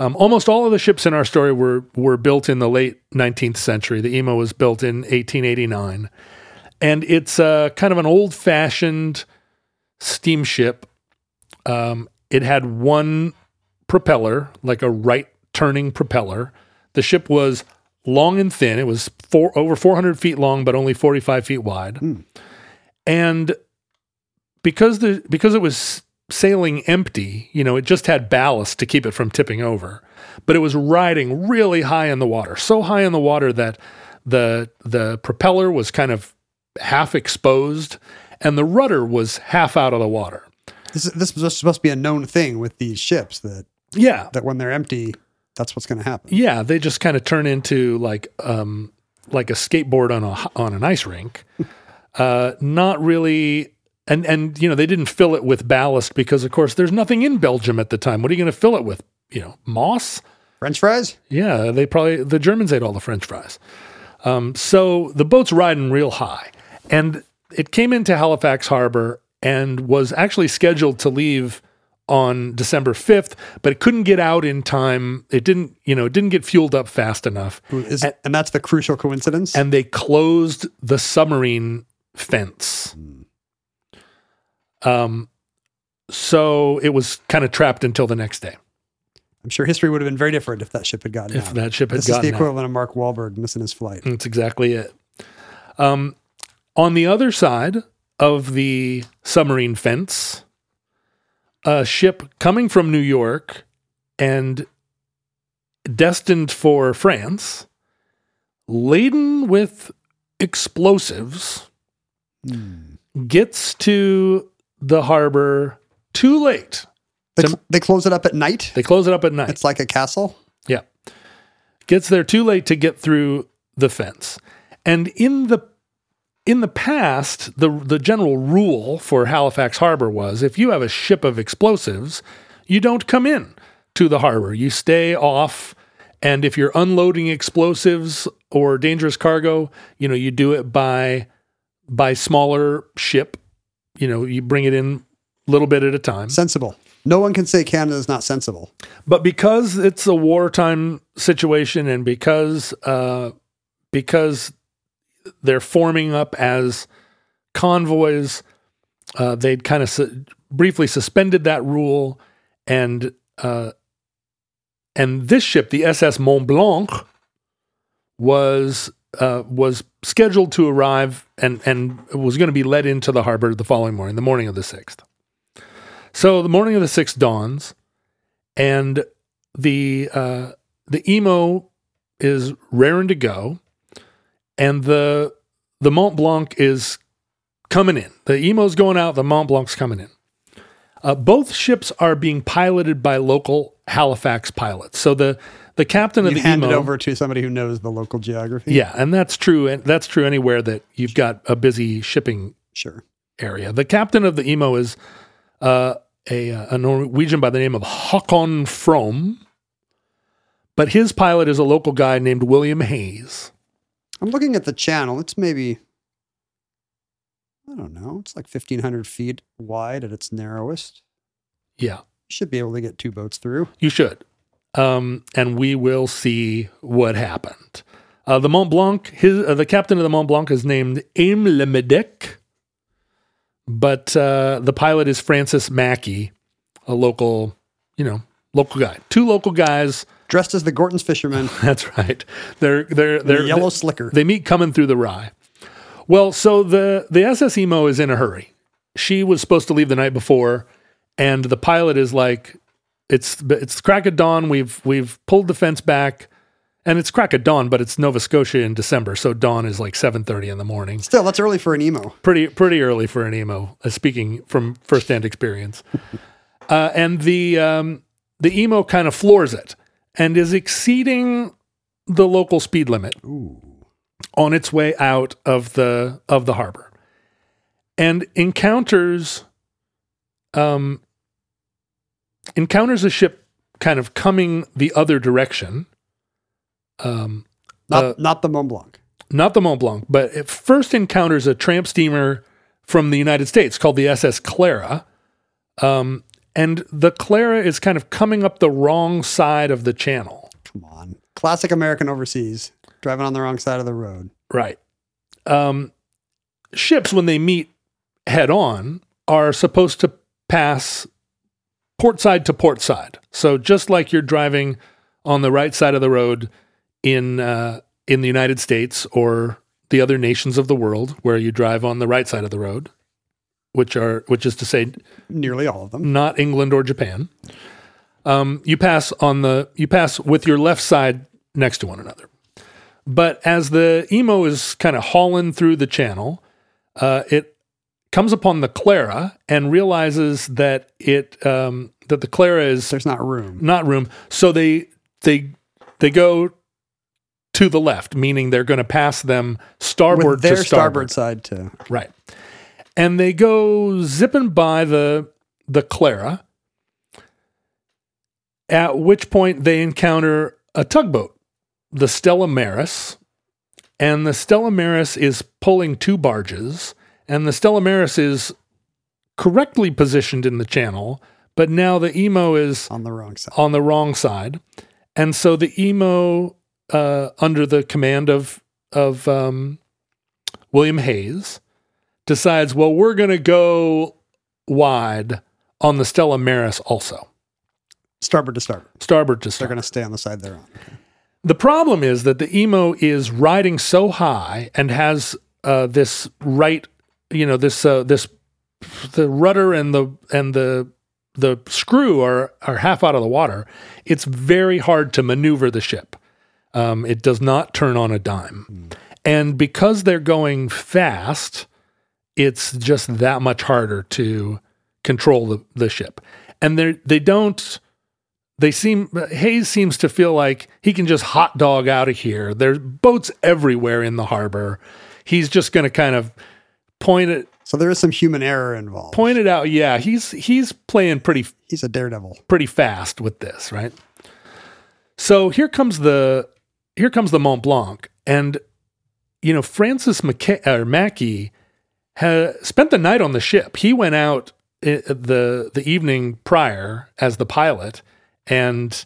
Um, almost all of the ships in our story were were built in the late 19th century. The Imo was built in 1889, and it's uh, kind of an old fashioned steamship. Um, it had one propeller, like a right turning propeller. The ship was long and thin. It was four, over 400 feet long, but only 45 feet wide. And because the because it was sailing empty, you know, it just had ballast to keep it from tipping over. But it was riding really high in the water, so high in the water that the the propeller was kind of half exposed and the rudder was half out of the water. This, this was supposed to be a known thing with these ships that, Yeah, that when they're empty, that's what's going to happen. Yeah, they just kind of turn into like um like a skateboard on a on an ice rink. uh not really and and you know, they didn't fill it with ballast because of course there's nothing in Belgium at the time. What are you going to fill it with? You know, moss? French fries? Yeah, they probably the Germans ate all the French fries. Um, so the boat's riding real high, and it came into Halifax Harbor and was actually scheduled to leave on December fifth, but it couldn't get out in time. It didn't, you know, it didn't get fueled up fast enough, Is, and that's the crucial coincidence. and they closed the submarine fence. Um, so it was kind of trapped until the next day. I'm sure history would have been very different if that ship had gotten If out. that ship had this is the gotten out. equivalent of Mark Wahlberg missing his flight. That's exactly it. Um, on the other side of the submarine fence, a ship coming from New York and destined for France, laden with explosives, gets to the harbor too late. They, cl- they close it up at night. They close it up at night. It's like a castle. Yeah. Gets there too late to get through the fence. And in the in the past, the the general rule for Halifax Harbor was if you have a ship of explosives, you don't come in to the harbor. You stay off and if you're unloading explosives or dangerous cargo, you know, you do it by by smaller ship. You know, you bring it in a little bit at a time. Sensible. No one can say Canada is not sensible. But because it's a wartime situation and because uh, because they're forming up as convoys, uh, they'd kind of su- briefly suspended that rule, and uh, and this ship, the SS Mont Blanc, was uh, was scheduled to arrive and and was going to be led into the harbor the following morning, the morning of the sixth. So the morning of the sixth dawns and the uh, the Imo is raring to go, and the the Mont Blanc is coming in. The Imo's going out. The Mont Blanc's coming in. Uh, both ships are being piloted by local Halifax pilots. So the the captain of You the hand Imo it over to somebody who knows the local geography. yeah, and that's true. And that's true anywhere that you've got a busy shipping Sure. area. The captain of the Imo is uh, a, a Norwegian by the name of Håkon From, but his pilot is a local guy named William Hayes. I'm looking at the channel. It's maybe, I don't know, it's like 1,500 feet wide at its narrowest. Yeah, You should be able to get two boats through. you should. Um, and we will see what happened. Uh, the Mont Blanc, his, uh, the captain of the Mont Blanc is named Aim Le Medec, but uh, the pilot is Francis Mackey, a local, you know, local guy. Two local guys. Dressed as the Gorton's fishermen. That's right. They're they're they're yellow slicker. They meet coming through the rye. Well, so the the SS Imo is in a hurry. She was supposed to leave the night before, and the pilot is like, "It's it's crack of dawn. We've we've pulled the fence back, and it's crack of dawn, but it's Nova Scotia in December, so dawn is like seven thirty in the morning. Still, that's early for an emo. Pretty pretty early for an emo. Uh, speaking from firsthand experience, uh, and the um, the Imo kind of floors it and is exceeding the local speed limit on its way out of the of the harbor and encounters um encounters a ship kind of coming the other direction um Not, Uh, not the Mont Blanc. not the Mont Blanc, but it first encounters a tramp steamer from the United States called the SS Clara. Um, and the Clara is kind of coming up the wrong side of the channel. Come on. Classic American overseas, driving on the wrong side of the road. Right. Um, ships, when they meet head on, are supposed to pass port side to port side. So just like you're driving on the right side of the road in uh, in the United States or the other nations of the world where you drive on the right side of the road, which are which is to say Nearly all of them. not England or Japan. Um, you pass on the you pass with your left side next to one another. But as the Imo is kind of hauling through the channel, uh, it comes upon the Clara and realizes that it um, that the Clara is There's not room. not room. So they they they go to the left, meaning they're going to pass them starboard With their to starboard side to Right. And they go zipping by the the Clara, at which point they encounter a tugboat, the Stella Maris. And the Stella Maris is pulling two barges, and the Stella Maris is correctly positioned in the channel, but now the Imo is on the wrong side. on the wrong side, and so the Imo, uh, under the command of of um, William Hayes, decides, well, we're going to go wide on the Stella Maris also, Starboard to starboard. starboard to starboard. They're going to stay on the side they're on. The problem is that the Imo is riding so high and has uh, this right, you know, this uh, this the rudder and the and the the screw are are half out of the water. It's very hard to maneuver the ship. Um, it does not turn on a dime, and because they're going fast, it's just that much harder to control the, the ship. And they they don't they seem Hayes seems to feel like he can just hot dog out of here. There's boats everywhere in the harbor. He's just going to kind of point it So there is some human error involved. point it out. Yeah, he's he's playing pretty He's a daredevil. pretty fast with this, right? So here comes the here comes the Mont Blanc, and you know Francis McKay, or Mackey had spent the night on the ship. He went out i- the the evening prior as the pilot, and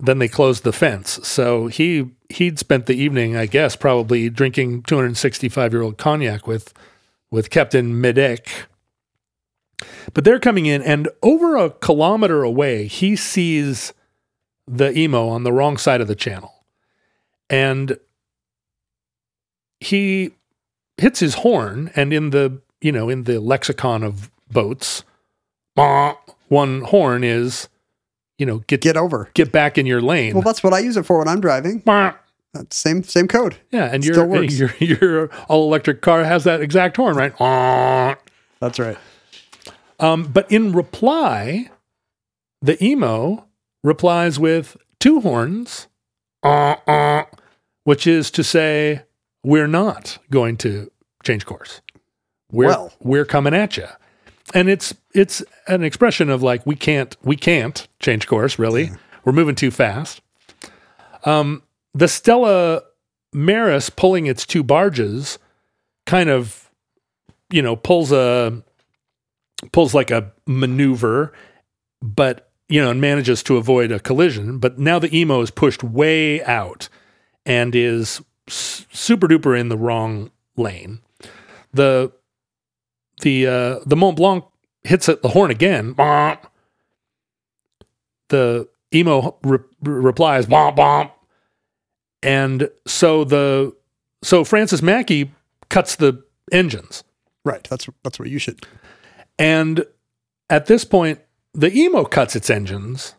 then they closed the fence. So he he'd spent the evening, I guess, probably drinking 265 year old cognac with with Captain Medec. But they're coming in, and over a kilometer away, he sees the Imo on the wrong side of the channel. And he hits his horn, and in the you know, in the lexicon of boats, one horn is, you know, get Get over. get back in your lane. Well, that's what I use it for when I'm driving. Same same code. Yeah, and Still your works. your your all electric car has that exact horn, right? That's right. Um, but in reply, the Imo replies with two horns, uh, uh, which is to say, we're not going to change course. We're Well. we're coming at you, and it's it's an expression of like we can't we can't change course. Really, we're moving too fast. Um, the Stella Maris pulling its two barges, kind of, you know, pulls a pulls like a maneuver, but you know, and manages to avoid a collision. But now the Imo is pushed way out and is super duper in the wrong lane. The the uh, the Mont Blanc hits it the horn again. The Imo re- replies bomb bomb, and so the so Francis Mackey cuts the engines. Right. That's that's what you should. And at this point, the Imo cuts its engines,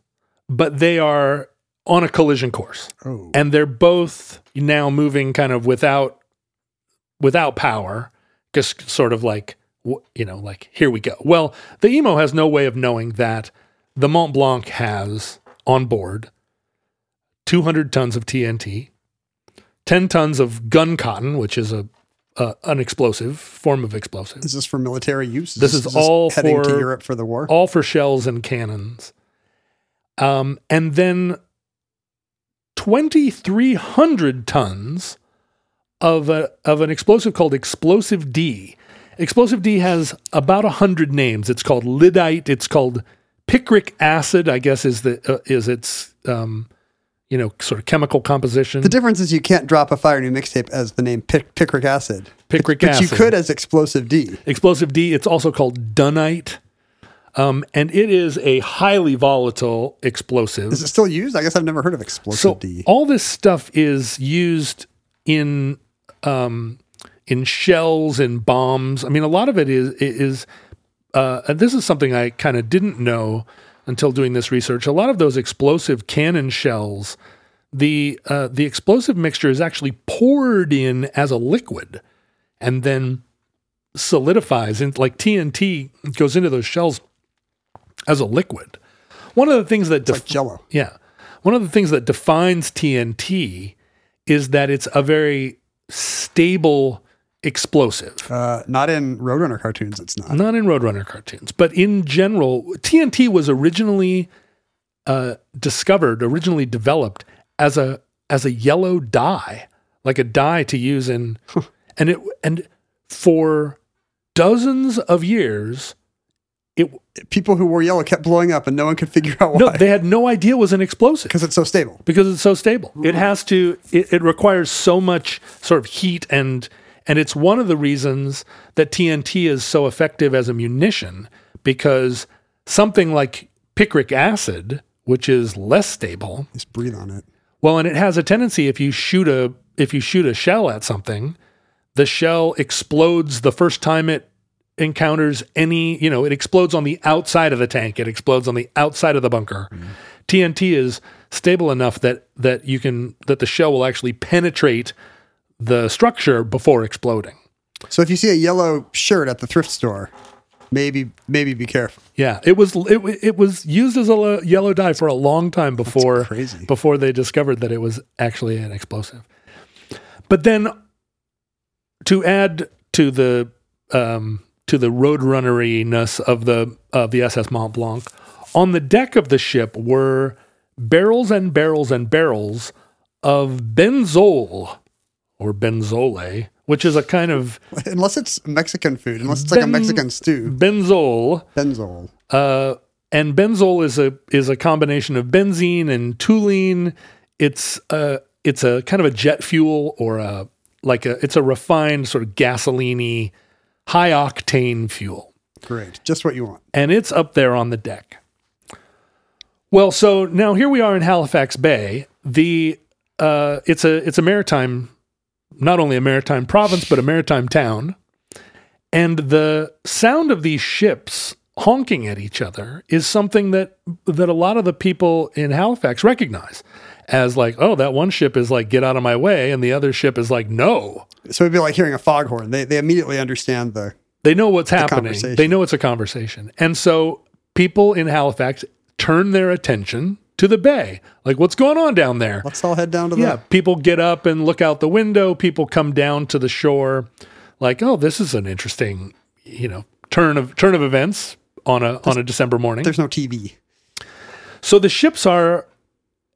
but they are on a collision course. Oh. And they're both now moving kind of without without power, just sort of like you know, like here we go. Well, the Imo has no way of knowing that the Mont Blanc has on board 200 tons of TNT, 10 tons of gun cotton, which is a uh, an explosive form of explosive. Is this for military use? This is all heading to Europe for the war. all for shells and cannons. Um, and then 2,300 tons of, a, of an explosive called Explosive D. Explosive D has about 100 names. It's called Lyddite. It's called picric acid, I guess is, the, uh, is its, um, you know, sort of chemical composition. the difference is you can't drop a fire new mixtape as the name pic- picric acid. Picric but, but you could as explosive D. Explosive D. It's also called dunnite. Um, and it is a highly volatile explosive. Is it still used? I guess I've never heard of explosive so D. all this stuff is used in um, in shells and bombs. I mean, a lot of it is is uh, and this is something I kind of didn't know until doing this research. A lot of those explosive cannon shells, the uh, the explosive mixture is actually poured in as a liquid, and then solidifies and like TNT goes into those shells as a liquid. One of the things that like Jello. yeah. One of the things that defines TNT is that it's a very stable explosive. Uh, not in Roadrunner cartoons. It's not. Not in Roadrunner cartoons, but in general, TNT was originally uh, discovered, originally developed as a as a yellow dye, like a dye to use in, and it and for dozens of years, it People who wore yellow kept blowing up, and no one could figure out why. no, they had no idea it was an explosive. because it's so stable. because it's so stable. It has to. It, it requires so much sort of heat and and it's one of the reasons that TNT is so effective as a munition because something like picric acid, which is less stable, Just breathe on it. well, and it has a tendency if you shoot a if you shoot a shell at something, the shell explodes the first time it encounters any, you know, it explodes on the outside of the tank, it explodes on the outside of the bunker. Mm-hmm. TNT is stable enough that that you can that the shell will actually penetrate the structure before exploding. So if you see a yellow shirt at the thrift store, maybe maybe be careful. Yeah, it was it, it was used as a lo- yellow dye for a long time before before they discovered that it was actually an explosive. But then to add to the um, to the roadrunneriness of the of the SS Mont Blanc, on the deck of the ship were barrels and barrels and barrels of benzol or benzole, which is a kind of Unless it's Mexican food, unless it's like a Mexican stew. benzol Benzol. Uh, and benzol is a is a combination of benzene and toluene. It's a it's a kind of a jet fuel or a like a it's a refined sort of gasoline high octane fuel, Great. Just what you want. and it's up there on the deck. Well, so now here we are in Halifax Bay. The uh, it's a it's a maritime, not only a maritime province but a maritime town, and the sound of these ships honking at each other is something that that a lot of the people in Halifax recognize as like, oh, that one ship is like, get out of my way, and the other ship is like, no. So it'd be like hearing a foghorn. They they immediately understand the They know what's happening. They know it's a conversation. And so people in Halifax turn their attention to the bay. Like, what's going on down there? let's all head down to the Yeah, people get up and look out the window. People come down to the shore, like, oh, this is an interesting, you know, turn of turn of events on a on a December morning. there's no TV. So the ships are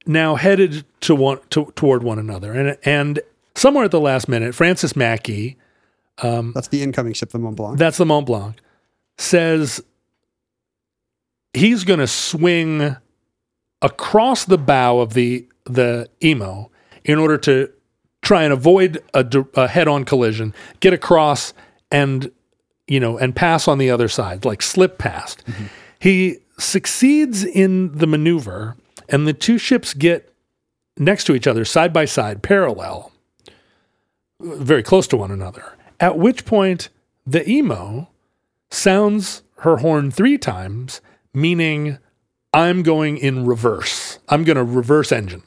now headed to one to, toward one another, and and somewhere at the last minute, Francis Mackey, um, That's the incoming ship, the Mont Blanc. that's the Mont Blanc, says he's going to swing across the bow of the the Imo in order to try and avoid a, a head-on collision, get across and you know and pass on the other side, like slip past. Mm-hmm. He succeeds in the maneuver, and the two ships get next to each other, side by side, parallel, very close to one another. At which point, the Imo sounds her horn three times, meaning I'm going in reverse. I'm going to reverse engine.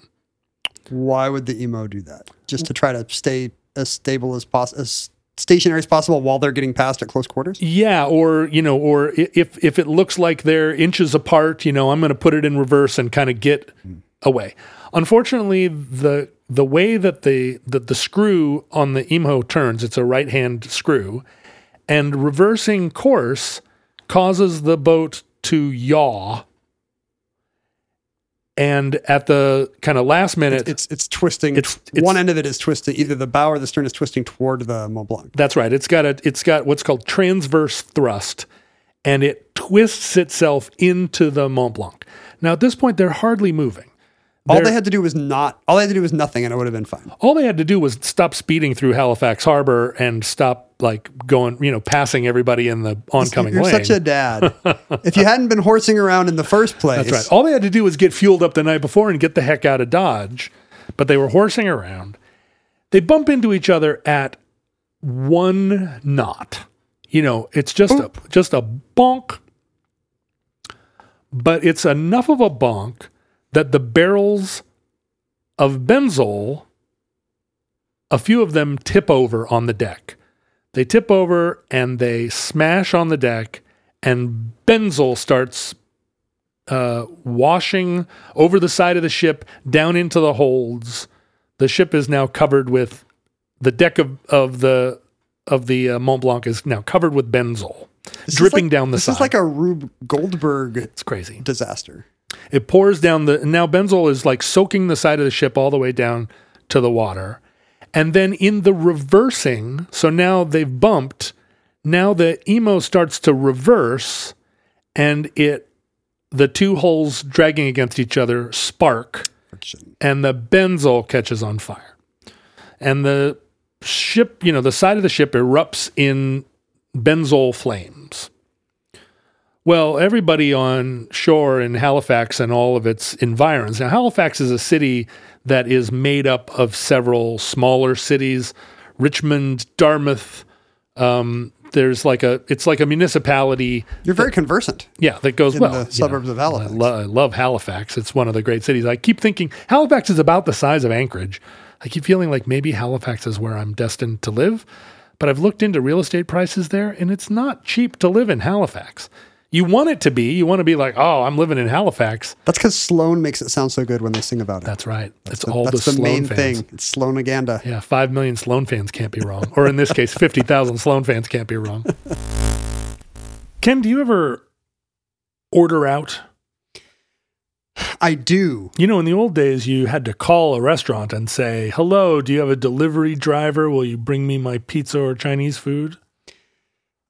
Why would the Imo do that? Just to try to stay as stable as possible, as stationary as possible while they're getting past at close quarters. Yeah, or you know, or if if it looks like they're inches apart, you know, I'm going to put it in reverse and kind of get hmm. away. Unfortunately, the the way that the that the screw on the Imo turns, it's a right hand screw, and reversing course causes the boat to yaw. And at the kind of last minute, It's it's twisting. It's- It's, it's- one end of it is twisting. Either the bow or the stern is twisting toward the Mont Blanc. That's right. It's got a it's got what's called transverse thrust and it twists itself into the Mont Blanc. Now at this point they're hardly moving. All They're- they had to do was not. All they had to do was nothing, and it would have been fine. all they had to do was stop speeding through Halifax Harbor and stop like going, you know, passing everybody in the oncoming You're lane. such a dad. if you hadn't been horsing around in the first place, That's right. All they had to do was get fueled up the night before and get the heck out of Dodge. But they were horsing around. They bump into each other at one knot. You know, it's just a just a bonk. But it's enough of a bonk that the barrels of benzol, a few of them tip over on the deck. They tip over and they smash on the deck, and benzol starts uh, washing over the side of the ship down into the holds. The ship is now covered with the deck of, of the of the uh, Mont Blanc is now covered with benzol, This is dripping like- down the This side. This is like a Rube Goldberg it's crazy. disaster. It pours down the now benzol is like soaking the side of the ship all the way down to the water. And then in the reversing, so now they've bumped, now the Imo starts to reverse and it the two holes dragging against each other spark Friction. and the benzol catches on fire. And the ship, you know, the side of the ship erupts in benzol flames. Well, everybody on shore in Halifax and all of its environs. Now, Halifax is a city that is made up of several smaller cities Richmond, Dartmouth. Um, there's like a, it's like a municipality You're very conversant. yeah, that goes in well. the suburbs of I, Halifax. lo- I love Halifax. It's one of the great cities. I keep thinking Halifax is about the size of Anchorage. I keep feeling like maybe Halifax is where I'm destined to live, but I've looked into real estate prices there and it's not cheap to live in Halifax. You want it to be. You want to be like, oh, I'm living in Halifax. That's because Sloan makes it sound so good when they sing about it. That's right. It's the, all that's the, the, main fans. thing. It's Sloanaganda. Yeah, five million Sloan fans can't be wrong. Or in this case, 50,000 Sloan fans can't be wrong. Ken, do you ever order out? I do. You know, in the old days, you had to call a restaurant and say, hello, do you have a delivery driver? Will you bring me my pizza or Chinese food?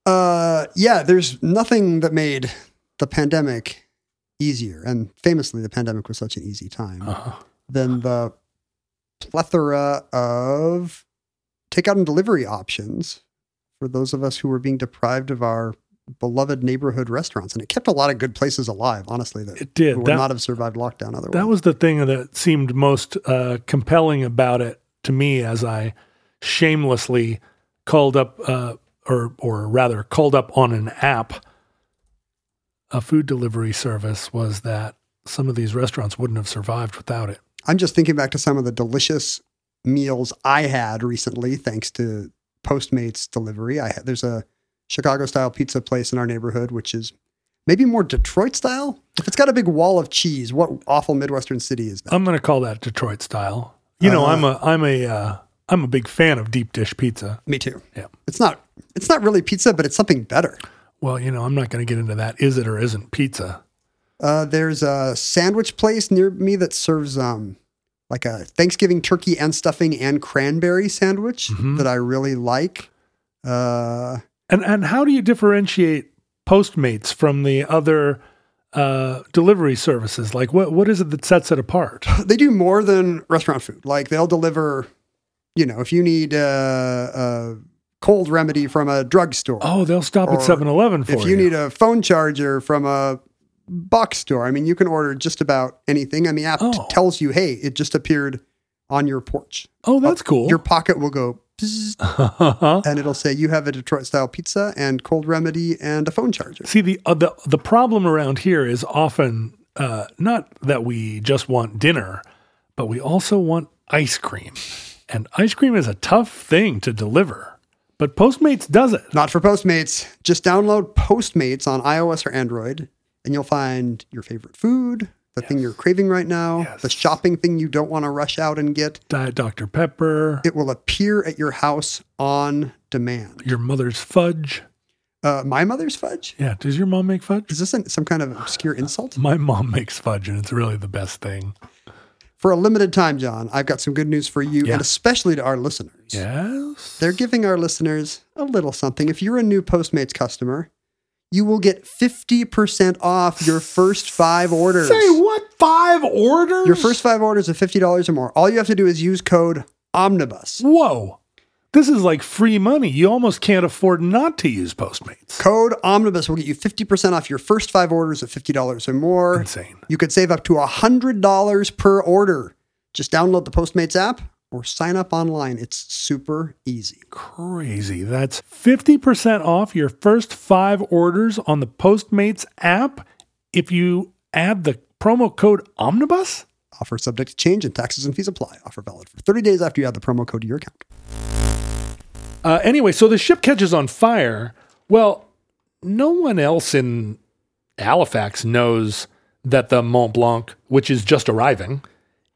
Uh, yeah, there's nothing that made the pandemic easier, and famously, the pandemic was such an easy time, Uh-huh. than the plethora of takeout and delivery options for those of us who were being deprived of our beloved neighborhood restaurants. And it kept a lot of good places alive, honestly, that It did. would That- not have survived lockdown otherwise. That was the thing that seemed most uh, compelling about it to me as I shamelessly called up, uh, or or rather called up on an app, a food delivery service, was that some of these restaurants wouldn't have survived without it. I'm just thinking back to some of the delicious meals I had recently, thanks to Postmates delivery. I had, there's a Chicago style pizza place in our neighborhood, which is maybe more Detroit style. If it's got a big wall of cheese, what awful Midwestern city is that? I'm going to call that Detroit style. You know, Uh, I'm a I'm a uh, I'm a big fan of deep dish pizza. Me too. Yeah. It's not it's not really pizza, but it's something better. Well, you know, I'm not going to get into that. Is it or isn't pizza? Uh, there's a sandwich place near me that serves um, like a Thanksgiving turkey and stuffing and cranberry sandwich Mhm. that I really like. Uh, And and how do you differentiate Postmates from the other uh, delivery services? Like, what what is it that sets it apart? they do more than restaurant food. Like they'll deliver, you know, if you need a, a cold remedy from a drugstore, Oh, they'll stop at 7-Eleven for if you need a phone charger from a box store, I mean, you can order just about anything. And the app Oh. tells you, hey, it just appeared on your porch. oh, that's cool. Your pocket will go, and it'll say you have a Detroit style pizza and cold remedy and a phone charger. See the uh, the the problem around here is often uh, not that we just want dinner, but we also want ice cream, and ice cream is a tough thing to deliver. But Postmates does it. Not for Postmates. Just download Postmates on iOS or Android, and you'll find your favorite food, the thing you're craving right now, the shopping thing you don't want to rush out and get. Diet Dr Pepper, It will appear at your house on demand. your mother's fudge. Uh, my mother's fudge? Yeah, does your mom make fudge? Is this an, some kind of obscure insult? My mom makes fudge, and it's really the best thing. For a limited time, John, I've got some good news for you, Yeah. and especially to our listeners. Yes. They're giving our listeners a little something. If you're a new Postmates customer, you will get 50% off your first five orders. Say what? Five orders? Your first five orders of $50 or more. All you have to do is use code OMNIBUS. Whoa. This is like free money. You almost can't afford not to use Postmates. Code OMNIBUS will get you 50% off your first five orders of $50 or more. Insane. You could save up to $100 per order. Just download the Postmates app or sign up online. It's super easy. Crazy. That's 50% off your first five orders on the Postmates app if you add the promo code Omnibus? Offer subject to change and taxes and fees apply. Offer valid for 30 days after you add the promo code to your account. Uh, anyway, so the ship catches on fire. Well, no one else in Halifax knows that the Mont Blanc, which is just arriving,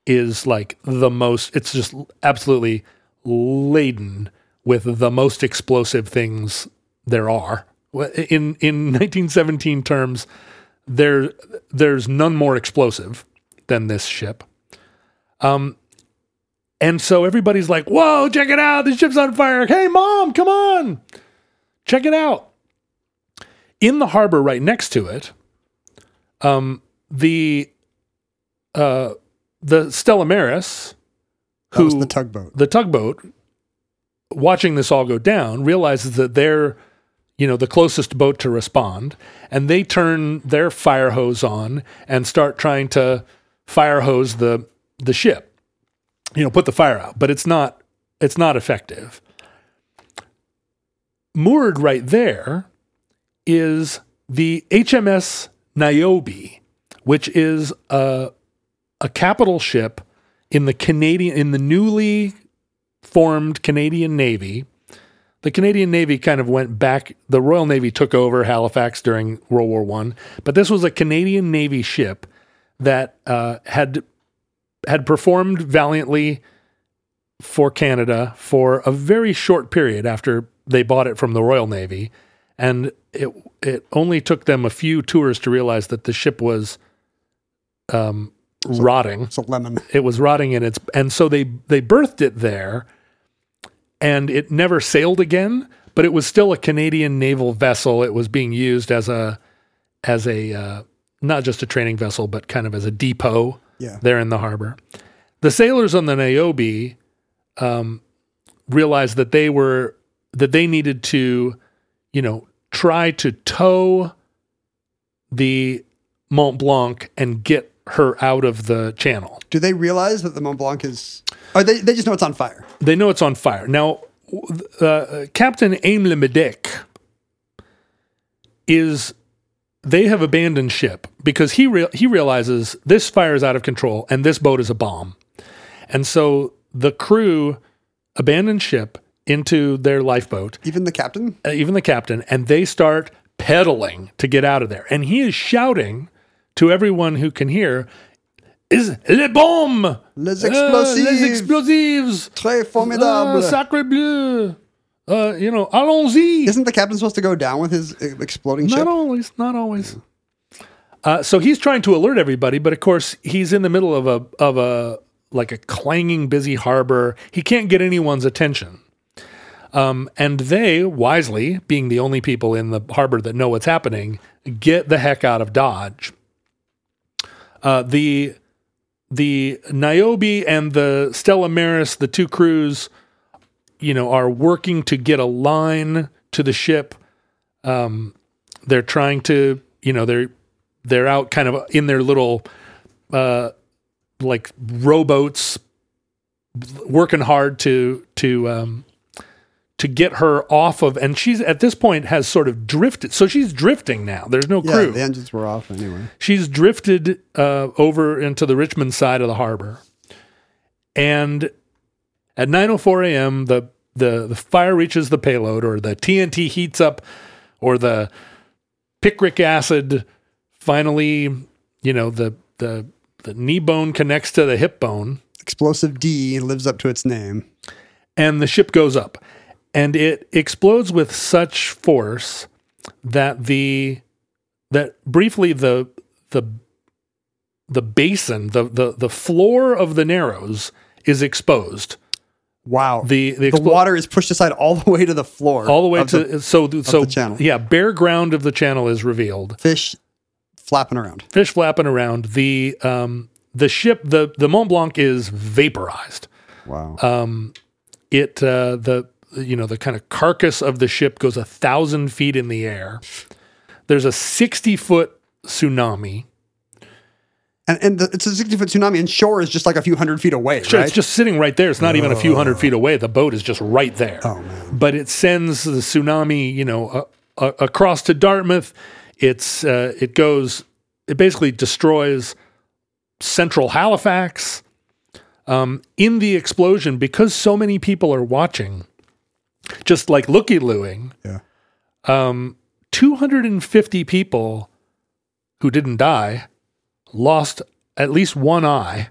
is like the most, it's just absolutely laden with the most explosive things there are. In, in 1917 terms, there, there's none more explosive than this ship. Um, and so everybody's like, whoa, check it out. The ship's on fire. Hey, mom, come on. Check it out. In the harbor right next to it, um, the uh, the Stella Maris, who the tugboat. the tugboat, watching this all go down, realizes that they're, you know, the closest boat to respond, and they turn their fire hose on and start trying to fire hose the the ship. You know, put the fire out, but it's not it's not effective. Moored right there is the HMS Niobe, which is a a capital ship in the Canadian in the newly formed Canadian Navy. The Canadian Navy kind of went back. The Royal Navy took over Halifax during World War One, but this was a Canadian Navy ship that uh, had had performed valiantly for Canada for a very short period after they bought it from the Royal Navy, and it it only took them a few tours to realize that the ship was um, rotting. It's a lemon. it was rotting in its and so they they berthed it there and it never sailed again but it was still a canadian naval vessel. It was being used as a as a uh, not just a training vessel but kind of as a depot Yeah. there in the harbor the sailors on the niobe um, realized that they were that they needed to you know try to tow the mont blanc and get her out of the channel Do they realize that the Mont Blanc is. Or they, they just know it's on fire. they know it's on fire. Now, uh, Captain Aim Le Medec is they have abandoned ship because he rea- he realizes this fire is out of control and this boat is a bomb, and so the crew abandon ship into their lifeboat, Even the captain? uh, even the captain, and they start pedaling to get out of there. And he is shouting to everyone who can hear, "Is les bombes, Les Uh, les explosifs, Très Ah, formidable. sacre bleu. Uh, you know, allons-y. Isn't the captain supposed to go down with his uh, exploding ship? Not always, not always. Uh, so he's trying to alert everybody, but of course he's in the middle of a of a like a clanging busy harbor. He can't get anyone's attention. Um, and they wisely, being the only people in the harbor that know what's happening, get the heck out of Dodge. Uh, the the Niobe and the Stella Maris, the two crews, you know, are working to get a line to the ship. Um, they're trying to, you know, they're they're out kind of in their little uh, like rowboats, working hard to to um, to get her off of, and she's at this point has sort of drifted. So she's drifting now. There's no Yeah, crew the engines were off anyway. she's drifted uh, over into the Richmond side of the harbor, and at 9:04 a.m. the the the fire reaches the payload, or the TNT heats up, or the picric acid finally, you know, the the the knee bone connects to the hip bone, Explosive D lives up to its name. and the ship goes up and it explodes with such force that the that briefly the the the basin the the the floor of the narrows is exposed Wow. The- the the water is pushed aside all the way to the floor. all the way to so so the channel. yeah, bare ground of the channel is revealed. fish flapping around. Fish flapping around. The um the ship the the Mont Blanc is vaporized. Wow. Um, it uh, the you know the kind of carcass of the ship goes a thousand feet in the air. There's a sixty foot tsunami. And and the, it's a 60 foot tsunami, and shore is just like a few hundred feet away, Sure, right? it's just sitting right there. It's not even a few hundred feet away. The boat is just right there. Oh, man. But it sends the tsunami, you know, uh, uh, across to Dartmouth. It's uh, it goes. It basically destroys central Halifax. Um, in the explosion, because so many people are watching, just like looky looing, Yeah. um, 250 people who didn't die lost at least one eye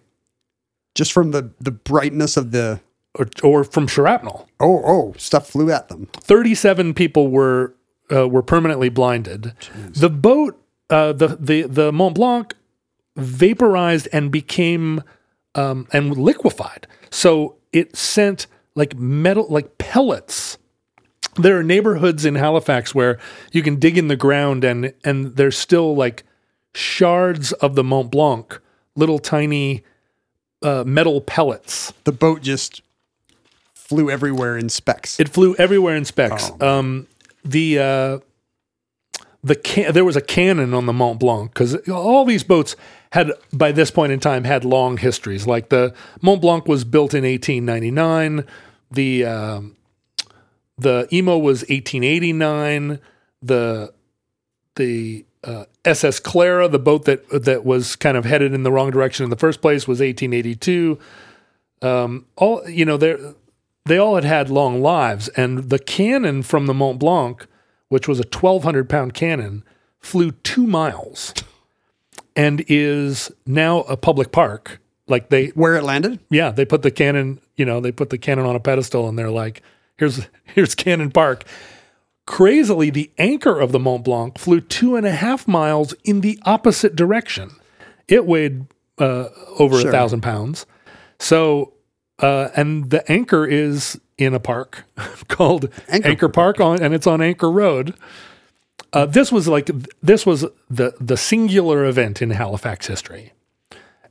just from the the brightness of the or, or from shrapnel. oh oh stuff flew at them. 37 people were uh, were permanently blinded. The boat, uh, the the the Mont Blanc, vaporized and became um, and liquefied. So it sent like metal, like pellets. There are neighborhoods in Halifax where you can dig in the ground and and there's still like shards of the Mont Blanc, little tiny uh, metal pellets. The boat just flew everywhere in specks. It flew everywhere in specs. Oh, um, the uh, the can- there was a cannon on the Mont Blanc because all these boats had by this point in time had long histories. Like the Mont Blanc was built in 1899. The um, the Imo was 1889. The the uh, SS Clara, the boat that that was kind of headed in the wrong direction in the first place, was 1882. Um, all you know, they they all had had long lives, and the cannon from the Mont Blanc, which was a 1,200 pound cannon, flew two miles, and is now a public park. Like they, Where it landed? yeah, they put the cannon, you know, they put the cannon on a pedestal, and they're like, "Here's here's Cannon Park." Crazily, the anchor of the Mont Blanc flew two and a half miles in the opposite direction. It weighed uh, over Sure. a thousand pounds. So, uh, and the anchor is in a park called Anchor Anchor, Park on, and it's on Anchor Road. Uh, this was like this was the the singular event in Halifax history.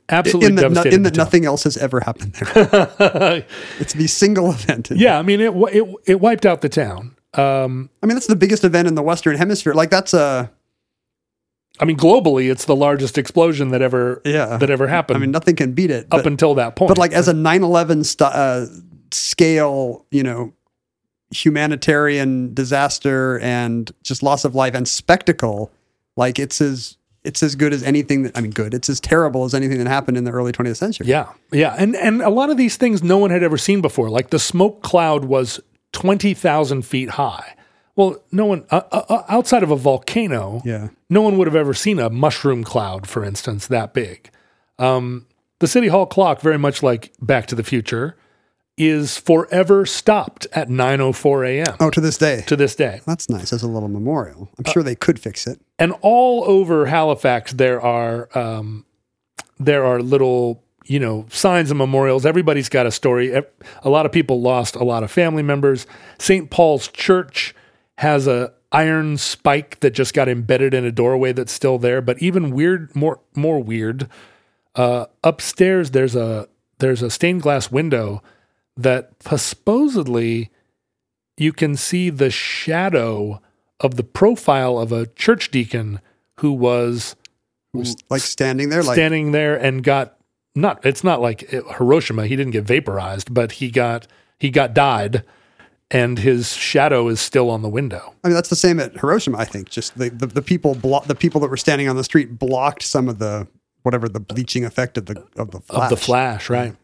Absolutely in that, no, in that nothing else has ever happened there. it's the single event. Yeah, I mean it it it wiped out the town. Um, I mean that's the biggest event in the Western Hemisphere. Like that's a I mean globally, it's the largest explosion that ever yeah that ever happened. I mean nothing can beat it. up But, until that point. but like as a 9/11 st- uh, scale, you know, humanitarian disaster and just loss of life and spectacle, like it's as it's as good as anything that I mean, good. It's as terrible as anything that happened in the early 20th century. yeah, yeah, and and a lot of these things no one had ever seen before. Like the smoke cloud was twenty thousand feet high. Well, no one uh, uh, uh, outside of a volcano. Yeah. no one would have ever seen a mushroom cloud, for instance, that big. Um, the City Hall clock, very much like Back to the Future, is forever stopped at 9:04 a.m. Oh, to this day. to this day. That's nice as a little memorial. I'm sure they could fix it. And all over Halifax, there are um, there are little you know signs and memorials. Everybody's got a story. A lot of people lost a lot of family members. St. Paul's Church has a iron spike that just got embedded in a doorway that's still there. But even weird, more more weird. Uh, upstairs, there's a there's a stained glass window that supposedly you can see the shadow of the profile of a church deacon who was Was, like standing there, like standing there and got not it's not like Hiroshima he didn't get vaporized but he got he got died and his shadow is still on the window I mean, that's the same at Hiroshima. I think just the the, the people blo- the people that were standing on the street blocked some of the whatever the bleaching effect of the of the flash. of the flash right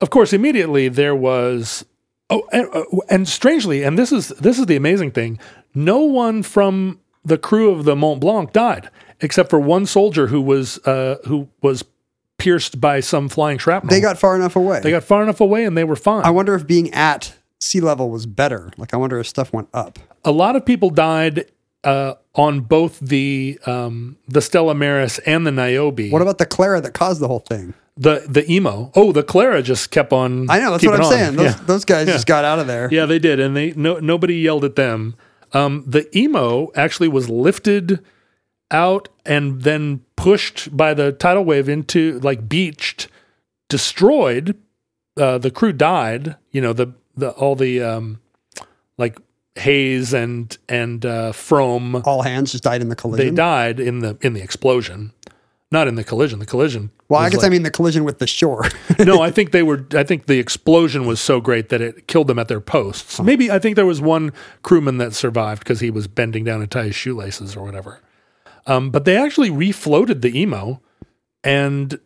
of course immediately there was oh and, uh, and strangely and this is this is the amazing thing no one from the crew of the Mont Blanc died except for one soldier who was uh, who was pierced by some flying shrapnel They got far enough away. they got far enough away and they were fine I wonder if being at sea level was better. Like I wonder if stuff went up. a lot of people died uh, on both the um, the Stella Maris and the Niobe. What about the Clara that caused the whole thing? the the Imo? Oh, the Clara just kept on. I know that's what I'm on. saying. Those, Yeah. those guys just got out of there. Yeah, they did, and they no nobody yelled at them. Um, the Imo actually was lifted out and then pushed by the tidal wave into like beached, destroyed. Uh, the crew died. You know the the all the um, like Hayes and and uh, From. All hands just died in the collision. They died in the in the explosion, not in the collision. The collision. Well, I guess like- I mean the collision with the shore. no, I think they were. I think the explosion was so great that it killed them at their posts. Maybe I think there was one crewman that survived because he was bending down to tie his shoelaces or whatever. Um, but they actually refloated the Imo, and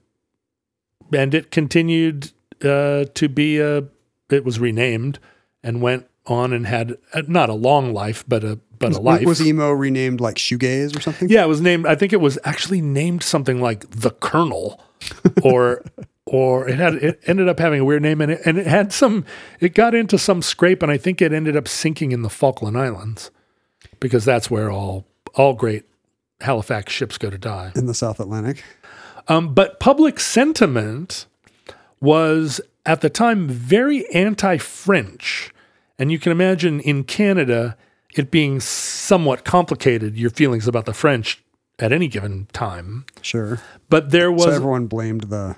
and it continued uh, to be a. It was renamed and went on and had uh, not a long life, but a but a life. was emo renamed like shoegaze or something? Yeah, it was named. I think it was actually named something like the Colonel, or or it had it ended up having a weird name, and it and it had some. It got into some scrape, and I think it ended up sinking in the Falkland Islands, because that's where all all great Halifax ships go to die. In the South Atlantic. Um, but public sentiment was at the time very anti-French, and you can imagine in Canada it being somewhat complicated. Your feelings about the French at any given time, Sure. but there was so everyone blamed the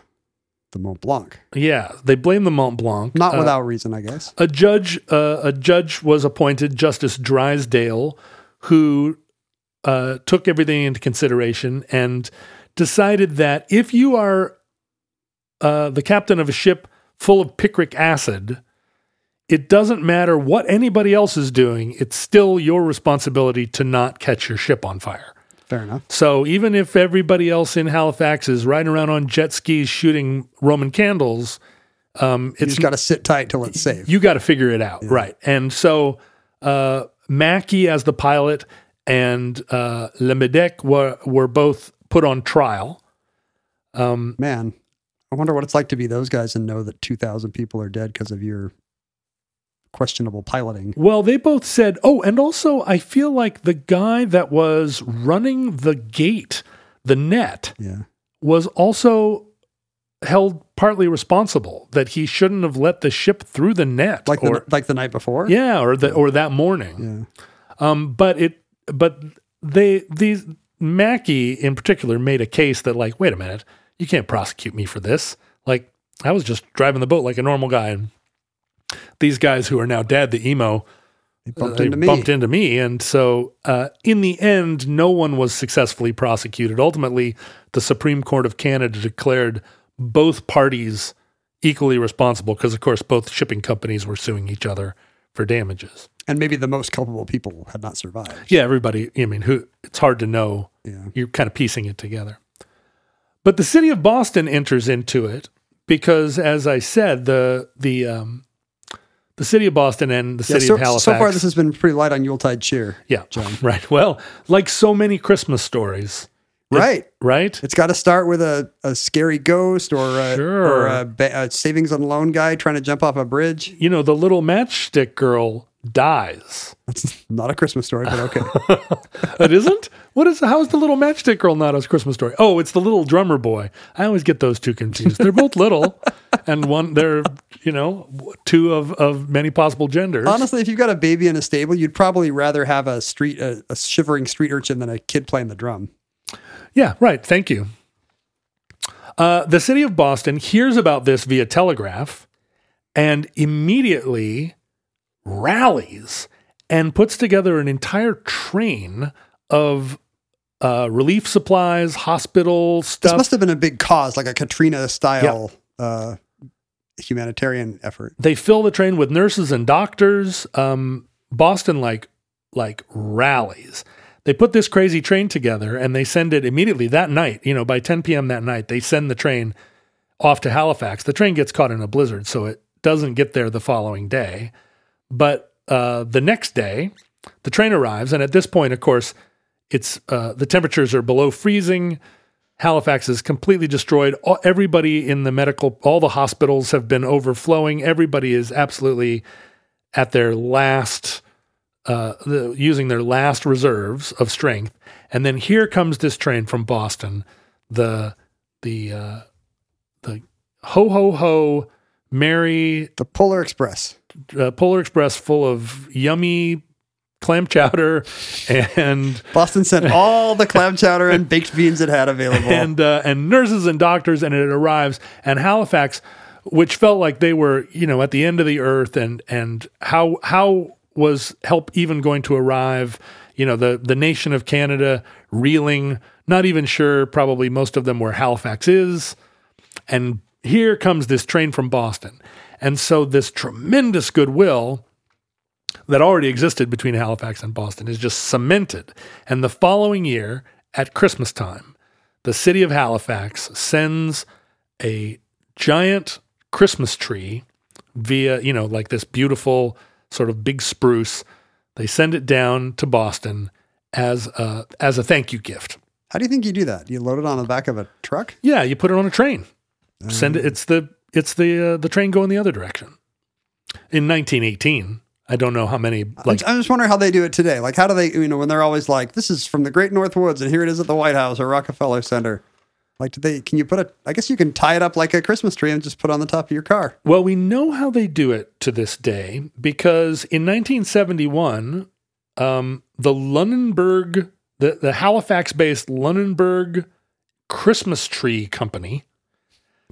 the Mont Blanc. yeah they blame the Mont Blanc Not Uh, without reason, I guess. a judge uh, a judge was appointed justice drysdale who uh, took everything into consideration and decided that if you are uh, the captain of a ship full of picric acid it doesn't matter what anybody else is doing it's still your responsibility to not catch your ship on fire Fair enough. so even if everybody else in halifax is riding around on jet skis shooting roman candles um, it's got to sit tight till it's safe. you got to figure it out, right? And so uh, Mackey as the pilot and uh, Le Medec were were both put on trial. Um, Man, I wonder what it's like to be those guys and know that 2,000 people are dead because of your questionable piloting. well, they both said, oh, and also I feel like the guy that was running the gate, the net, Yeah. was also held partly responsible that he shouldn't have let the ship through the net, Like or the, like the night before? yeah, or the or that morning. Yeah. Um, but it, but they, these Mackey in particular made a case that like, wait a minute, you can't prosecute me for this. Like, I was just driving the boat like a normal guy, and these guys who are now dead, the Imo, They bumped into me. bumped into me, and so uh, in the end, no one was successfully prosecuted. Ultimately, the Supreme Court of Canada declared both parties equally responsible because, of course, both shipping companies were suing each other for damages. And maybe the most culpable people had not survived. Yeah, everybody. I mean, who? It's hard to know. Yeah. You're kind of piecing it together. But the city of Boston enters into it because, as I said, the the um, the city of Boston and the Yeah, city so, of Halifax. so far, this has been pretty light on Yuletide cheer. yeah, John. right. Well, like so many Christmas stories, Right. right? It's got to start with a, a scary ghost or a, Sure. or a, ba- a savings and loan guy trying to jump off a bridge. You know, the little matchstick girl dies. That's not a Christmas story, but okay. It isn't. What is? How is the little matchstick girl not a Christmas story? Oh, it's the little drummer boy. I always get those two confused. They're both little, and one they're you know two of of many possible genders. Honestly, if you've got a baby in a stable, you'd probably rather have a street a, a shivering street urchin than a kid playing the drum. Yeah, right. Thank you. Uh, the city of Boston hears about this via telegraph and immediately rallies and puts together an entire train of uh, relief supplies, hospital This stuff. must have been a big cause, like a Katrina style uh, humanitarian effort. they fill the train with nurses and doctors. Um, Boston like like rallies. They put this crazy train together and they send it immediately that night. You know, by 10 p.m. that night, they send the train off to Halifax. The train gets caught in a blizzard, so it doesn't get there the following day. But uh, the next day, the train arrives, and at this point, of course, it's uh, the temperatures are below freezing. Halifax is completely destroyed. All, everybody in the medical, all the hospitals have been overflowing. Everybody is absolutely at their last uh, the, using their last reserves of strength, and then here comes this train from Boston, the the uh, the ho ho ho, merry The Polar Express. Uh, Polar Express full of yummy clam chowder and Boston sent all the clam chowder and baked beans it had available. and uh, and nurses and doctors, and it arrives. And Halifax, which felt like they were, you know, at the end of the earth, and and how how was help even going to arrive? You know, the the nation of Canada reeling, not even sure. Probably most of them where Halifax is, and here comes this train from Boston, and so this tremendous goodwill that already existed between Halifax and Boston is just cemented. And the following year, at Christmas time, the city of Halifax sends a giant Christmas tree via, you know, like this beautiful sort of big spruce. They send it down to Boston as a as a thank you gift. How do you think you do that? You load it on the back of a truck? Yeah, you put it on a train. Send it. Ah. It's the it's the uh, the train going the other direction. In 1918, I don't know how many like I'm just wondering how they do it today. Like, how do they, you know, when they're always like, this is from the Great North Woods and here it is at the White House or Rockefeller Center. Like, do they, can you put a, I guess you can tie it up like a Christmas tree and just put it on the top of your car. Well, we know how they do it to this day because in 1971, um, the Lunenburg, the, the Halifax based Lunenburg Christmas Tree Company,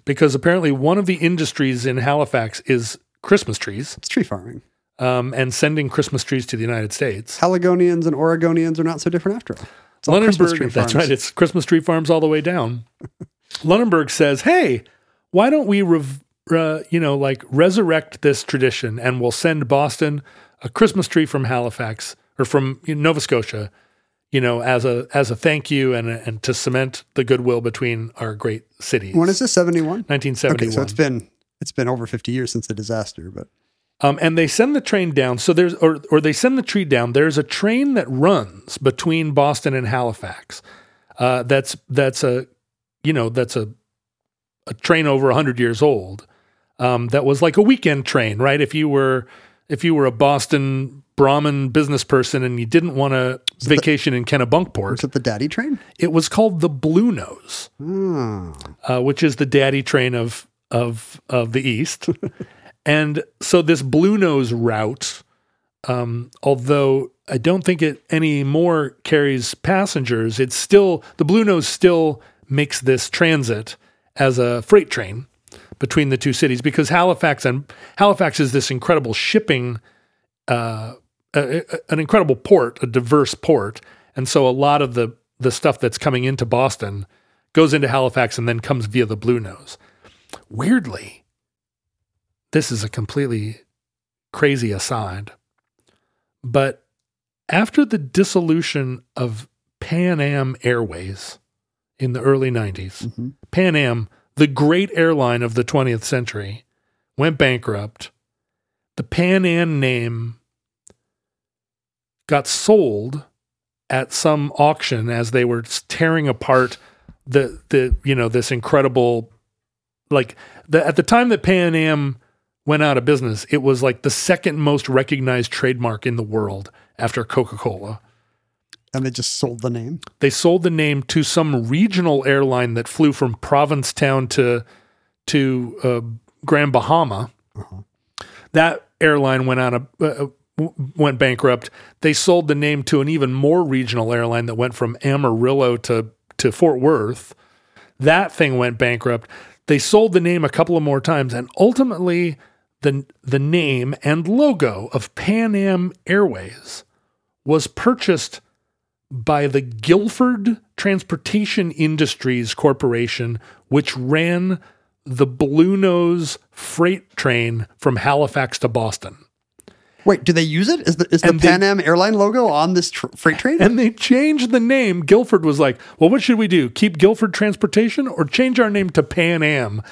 because apparently one of the industries in Halifax is Christmas trees It's tree farming. um, and sending Christmas trees to the United States. Haligonians and Oregonians are not so different after all. It's all Christmas tree Lunenburg, that's right. It's Christmas tree farms all the way down. Lunenburg says, "Hey, why don't we, rev- uh, you know, like resurrect this tradition, and we'll send Boston a Christmas tree from Halifax or from Nova Scotia, you know, as a as a thank you and and to cement the goodwill between our great cities." When is this? 71? 1971. Okay, so it's been, it's been over 50 years since the disaster, but Um, and they send the train down. So there's, or, or they send the tree down. There's a train that runs between Boston and Halifax. Uh, that's that's a, you know, that's a, a train over hundred years old. Um, that was like a weekend train, right? If you were, if you were a Boston Brahmin business person and you didn't want to vacation in Kennebunkport, is it the daddy train? it was called the Blue Nose Oh, uh, which is the daddy train of of of the East. and so this Blue Nose route, um, although I don't think it anymore carries passengers, it's still the Blue Nose still makes this transit as a freight train between the two cities because Halifax and Halifax is this incredible shipping, uh, a, a- an incredible port, a diverse port, and so a lot of the the stuff that's coming into Boston goes into Halifax and then comes via the Blue Nose. Weirdly, this is a completely crazy aside, but after the dissolution of Pan Am Airways in the early 90s, Mhm. Pan Am, the great airline of the 20th century, went bankrupt. The Pan Am name got sold at some auction as they were tearing apart the the you know this incredible like the at the time that Pan Am went out of business, it was like the second most recognized trademark in the world after Coca-Cola. and they just sold the name. They sold the name to some regional airline that flew from Provincetown to to uh, Grand Bahama. That airline went out of uh, went bankrupt. They sold the name to an even more regional airline that went from Amarillo to to Fort Worth. That thing went bankrupt. They sold the name a couple of more times, and ultimately, the the name and logo of Pan Am Airways was purchased by the Guilford Transportation Industries Corporation, which ran the Blue Nose freight train from Halifax to Boston. Wait, do they use it? Is the is the And they- Pan Am airline logo on this tr- freight train? And they changed the name. Guilford was like, well, what should we do? Keep Guilford Transportation or change our name to Pan Am?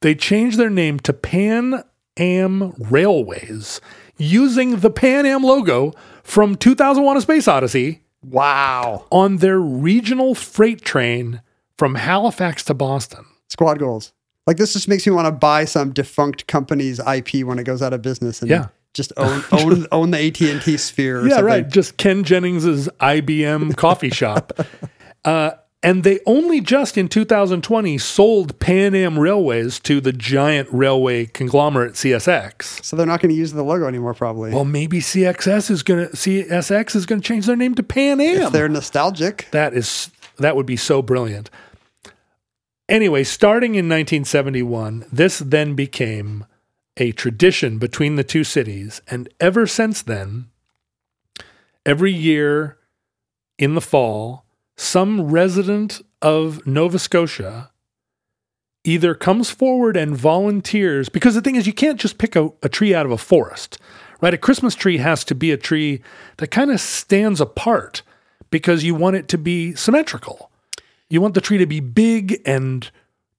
They changed their name to Pan Am Railways using the Pan Am logo from 2001 A Space Odyssey wow, on their regional freight train from Halifax to Boston. squad goals. Like this just makes me want to buy some defunct company's IP when it goes out of business and Yeah. Just own own own the AT and T sphere. Or yeah, something. right. Just Ken Jennings's IBM coffee shop. Uh, and they only just in 2020 sold Pan Am Railways to the giant railway conglomerate CSX. So they're not going to use the logo anymore, probably. Well, maybe CXS is going to CSX is going to change their name to Pan Am. if they're nostalgic. That is that would be so brilliant. Anyway, starting in 1971, this then became a tradition between the two cities, and ever since then, every year in the fall, some resident of Nova Scotia either comes forward and volunteers because the thing is you can't just pick a, a tree out of a forest right a christmas tree has to be a tree that kind of stands apart because you want it to be symmetrical you want the tree to be big and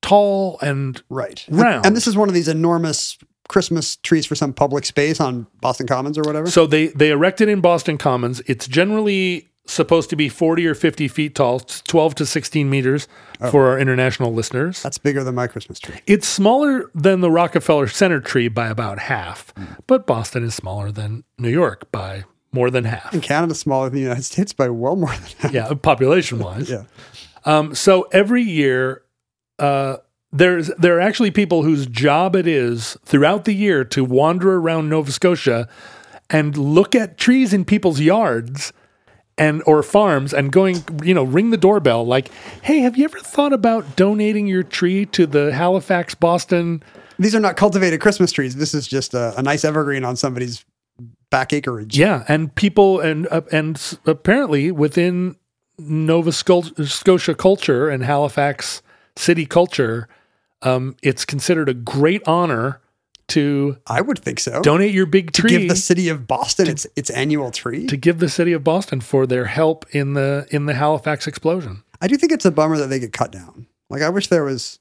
tall and Right. Round. And this is one of these enormous Christmas trees for some public space on Boston Commons or whatever. so they they erect it in boston commons it's generally supposed to be 40 or 50 feet tall 12 to 16 meters for our international listeners That's bigger than my Christmas tree. It's smaller than the Rockefeller Center tree by about half, but Boston is smaller than New York by more than half. And Canada's smaller than the United States by well more than half. yeah, population wise. Yeah. Um, so every year, uh, there's there are actually people whose job it is throughout the year to wander around Nova Scotia and look at trees in people's yards and or farms and going you know ring the doorbell like hey have you ever thought about donating your tree to the halifax boston These are not cultivated Christmas trees. This is just a, a nice evergreen on somebody's back acreage. Yeah, and people and uh, and apparently within Nova Scotia culture and Halifax city culture, um, it's considered a great honor to I would think so. donate your big tree to give the city of Boston its its annual tree. to give the city of Boston for their help in the in the Halifax explosion. I do think it's a bummer that they get cut down. Like I wish there was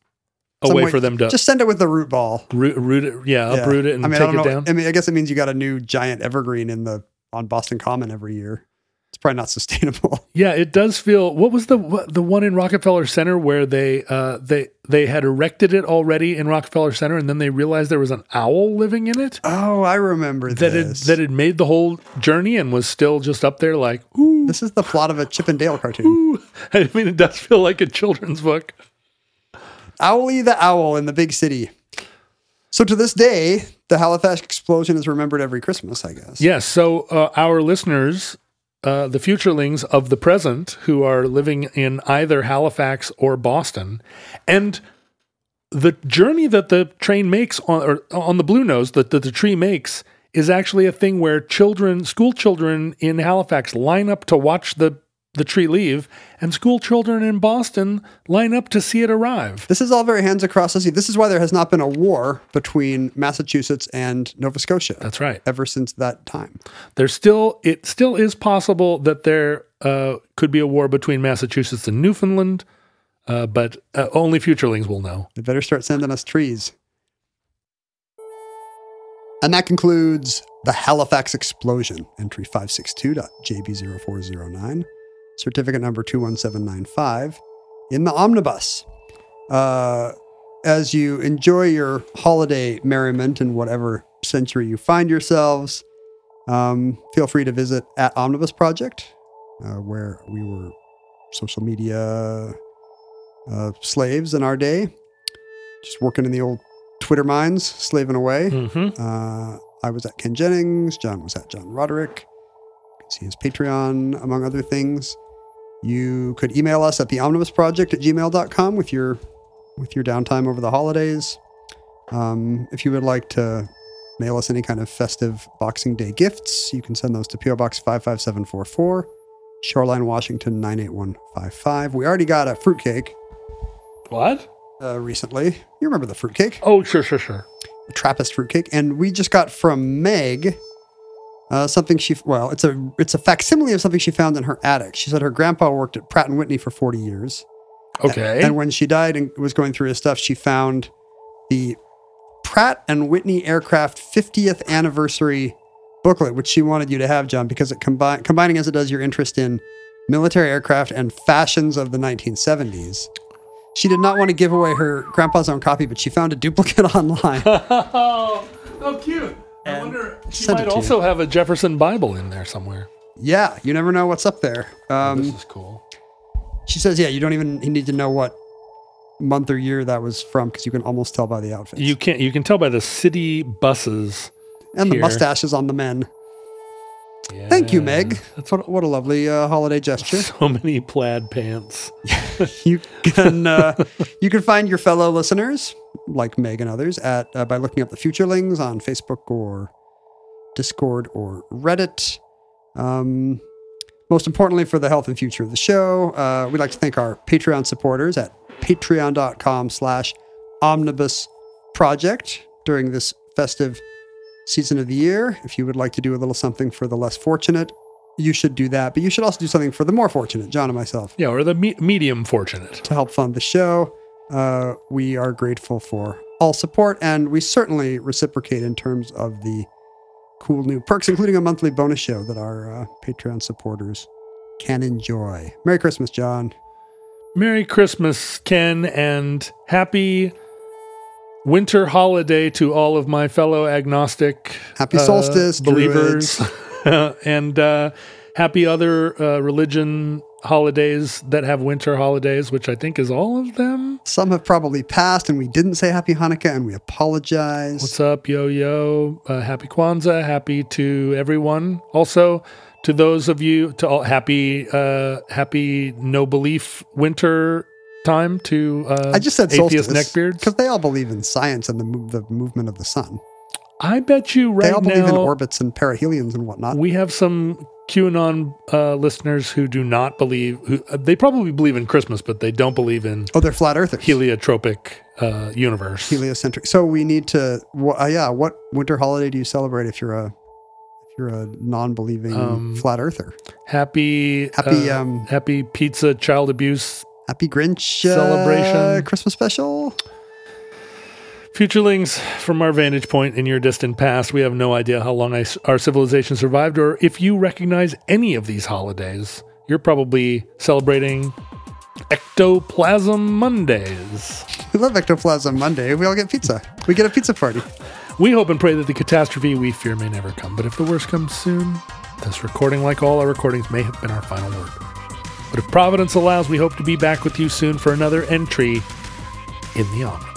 A some way for them to just send it with the root ball. root, root it, yeah, Yeah. uproot it and I mean, take it know. down. I mean, I guess it means you got a new giant evergreen in the on Boston Common every year. It's probably not sustainable. Yeah, it does feel. What was the what, the one in Rockefeller Center where they uh, they they had erected it already in Rockefeller Center, and then they realized there was an owl living in it Oh, I remember that it that it made the whole journey and was still just up there like ooh. this is the plot of a Chip and Dale cartoon. ooh. I mean, it does feel like a children's book. Owly the owl in the big city. So to this day, the Halifax explosion is remembered every Christmas. I guess. Yes. So uh, our listeners, uh, the futurelings of the present, who are living in either Halifax or Boston, and the journey that the train makes on on the Blue Nose that, that the tree makes is actually a thing where children, school children in Halifax, line up to watch the the tree leave, and school children in Boston line up to see it arrive. This is all very hands across the sea. This is why there has not been a war between Massachusetts and Nova Scotia That's right. ever since that time. There's still it still is possible that there uh, could be a war between Massachusetts and Newfoundland, uh, but uh, only futurelings will know. They better start sending us trees. And that concludes the Halifax explosion, entry 562.jb0409, certificate number 21795, in the omnibus. Uh, as you enjoy your holiday merriment in whatever century you find yourselves, um, feel free to visit at Omnibus Project, uh, where we were social media uh, slaves in our day, just working in the old Twitter mines, slaving away. Mm-hmm. Uh, I was at Ken Jennings. John was at John Roderick. You can see his Patreon, among other things. You could email us at the omnibus project at gmail.com with your with your downtime over the holidays. Um, if you would like to mail us any kind of festive Boxing Day gifts, you can send those to PO Box 55744, Shoreline, Washington 98155. We already got a fruitcake What? uh, recently. You remember the fruitcake? Oh, sure, sure, sure. a Trappist fruitcake, and we just got from Meg uh, something she well, it's a it's a facsimile of something she found in her attic. She said her grandpa worked at Pratt and Whitney for forty years, Okay. and when she died and was going through his stuff, she found the Pratt and Whitney aircraft 50th anniversary booklet, which she wanted you to have, John, because it combine combining as it does your interest in military aircraft and fashions of the 1970s. She did not want to give away her grandpa's own copy, but she found a duplicate online. oh, oh, cute. I wonder. She might to you. also have a Jefferson Bible in there somewhere. Yeah, you never know what's up there. Um, this is cool. she says, yeah, you don't even need to know what month or year that was from because you can almost tell by the outfits. You can't. You can tell by the city buses. and the mustaches on the men. Thank you. Meg. What, what a lovely uh, holiday gesture. So many plaid pants. you can uh, you can find your fellow listeners like Meg and others at uh, by looking up the Futurelings on Facebook or Discord or Reddit. Um, most importantly, for the health and future of the show, uh, we'd like to thank our Patreon supporters at patreon.com slash omnibus project during this festive season of the year. If you would like to do a little something for the less fortunate, you should do that. But you should also do something for the more fortunate, John and myself Yeah, or the me- medium fortunate. to help fund the show. Uh, we are grateful for all support, and we certainly reciprocate in terms of the cool new perks, including a monthly bonus show that our uh, Patreon supporters can enjoy. Merry Christmas, John. Merry Christmas, Ken, and happy winter holiday to all of my fellow agnostic Happy uh, solstice, believers, and uh, happy other uh, religion holidays that have winter holidays, which I think is all of them. Some have probably passed, and we didn't say Happy Hanukkah, and we apologize. What's up, yo yo? Uh, happy Kwanzaa. Happy to everyone. Also, to those of you, to all happy, uh, happy no belief winter time to uh, I just said atheist solstice neckbeards. because they all believe in science and the, move, the movement of the sun. I bet you right now they all believe in orbits and perihelions and whatnot. we have some QAnon uh, listeners who do not believe. Who uh, they probably believe in Christmas, but they don't believe in oh, they're flat earthers. heliotropic uh, universe. heliocentric. So we need to, wh- uh, yeah. What winter holiday do you celebrate if you're a if you're a non-believing Um, flat earther? happy, Happy, uh, um, happy pizza child abuse Happy Grinch uh, celebration. Christmas special. Futurelings, from our vantage point in your distant past, we have no idea how long I, our civilization survived, or if you recognize any of these holidays. You're probably celebrating Ectoplasm Mondays. We love Ectoplasm Monday. We all get pizza. We get a pizza party. We hope and pray that the catastrophe we fear may never come, but if the worst comes soon, this recording, like all our recordings, may have been our final word. But if Providence allows, we hope to be back with you soon for another entry in the Omnibus.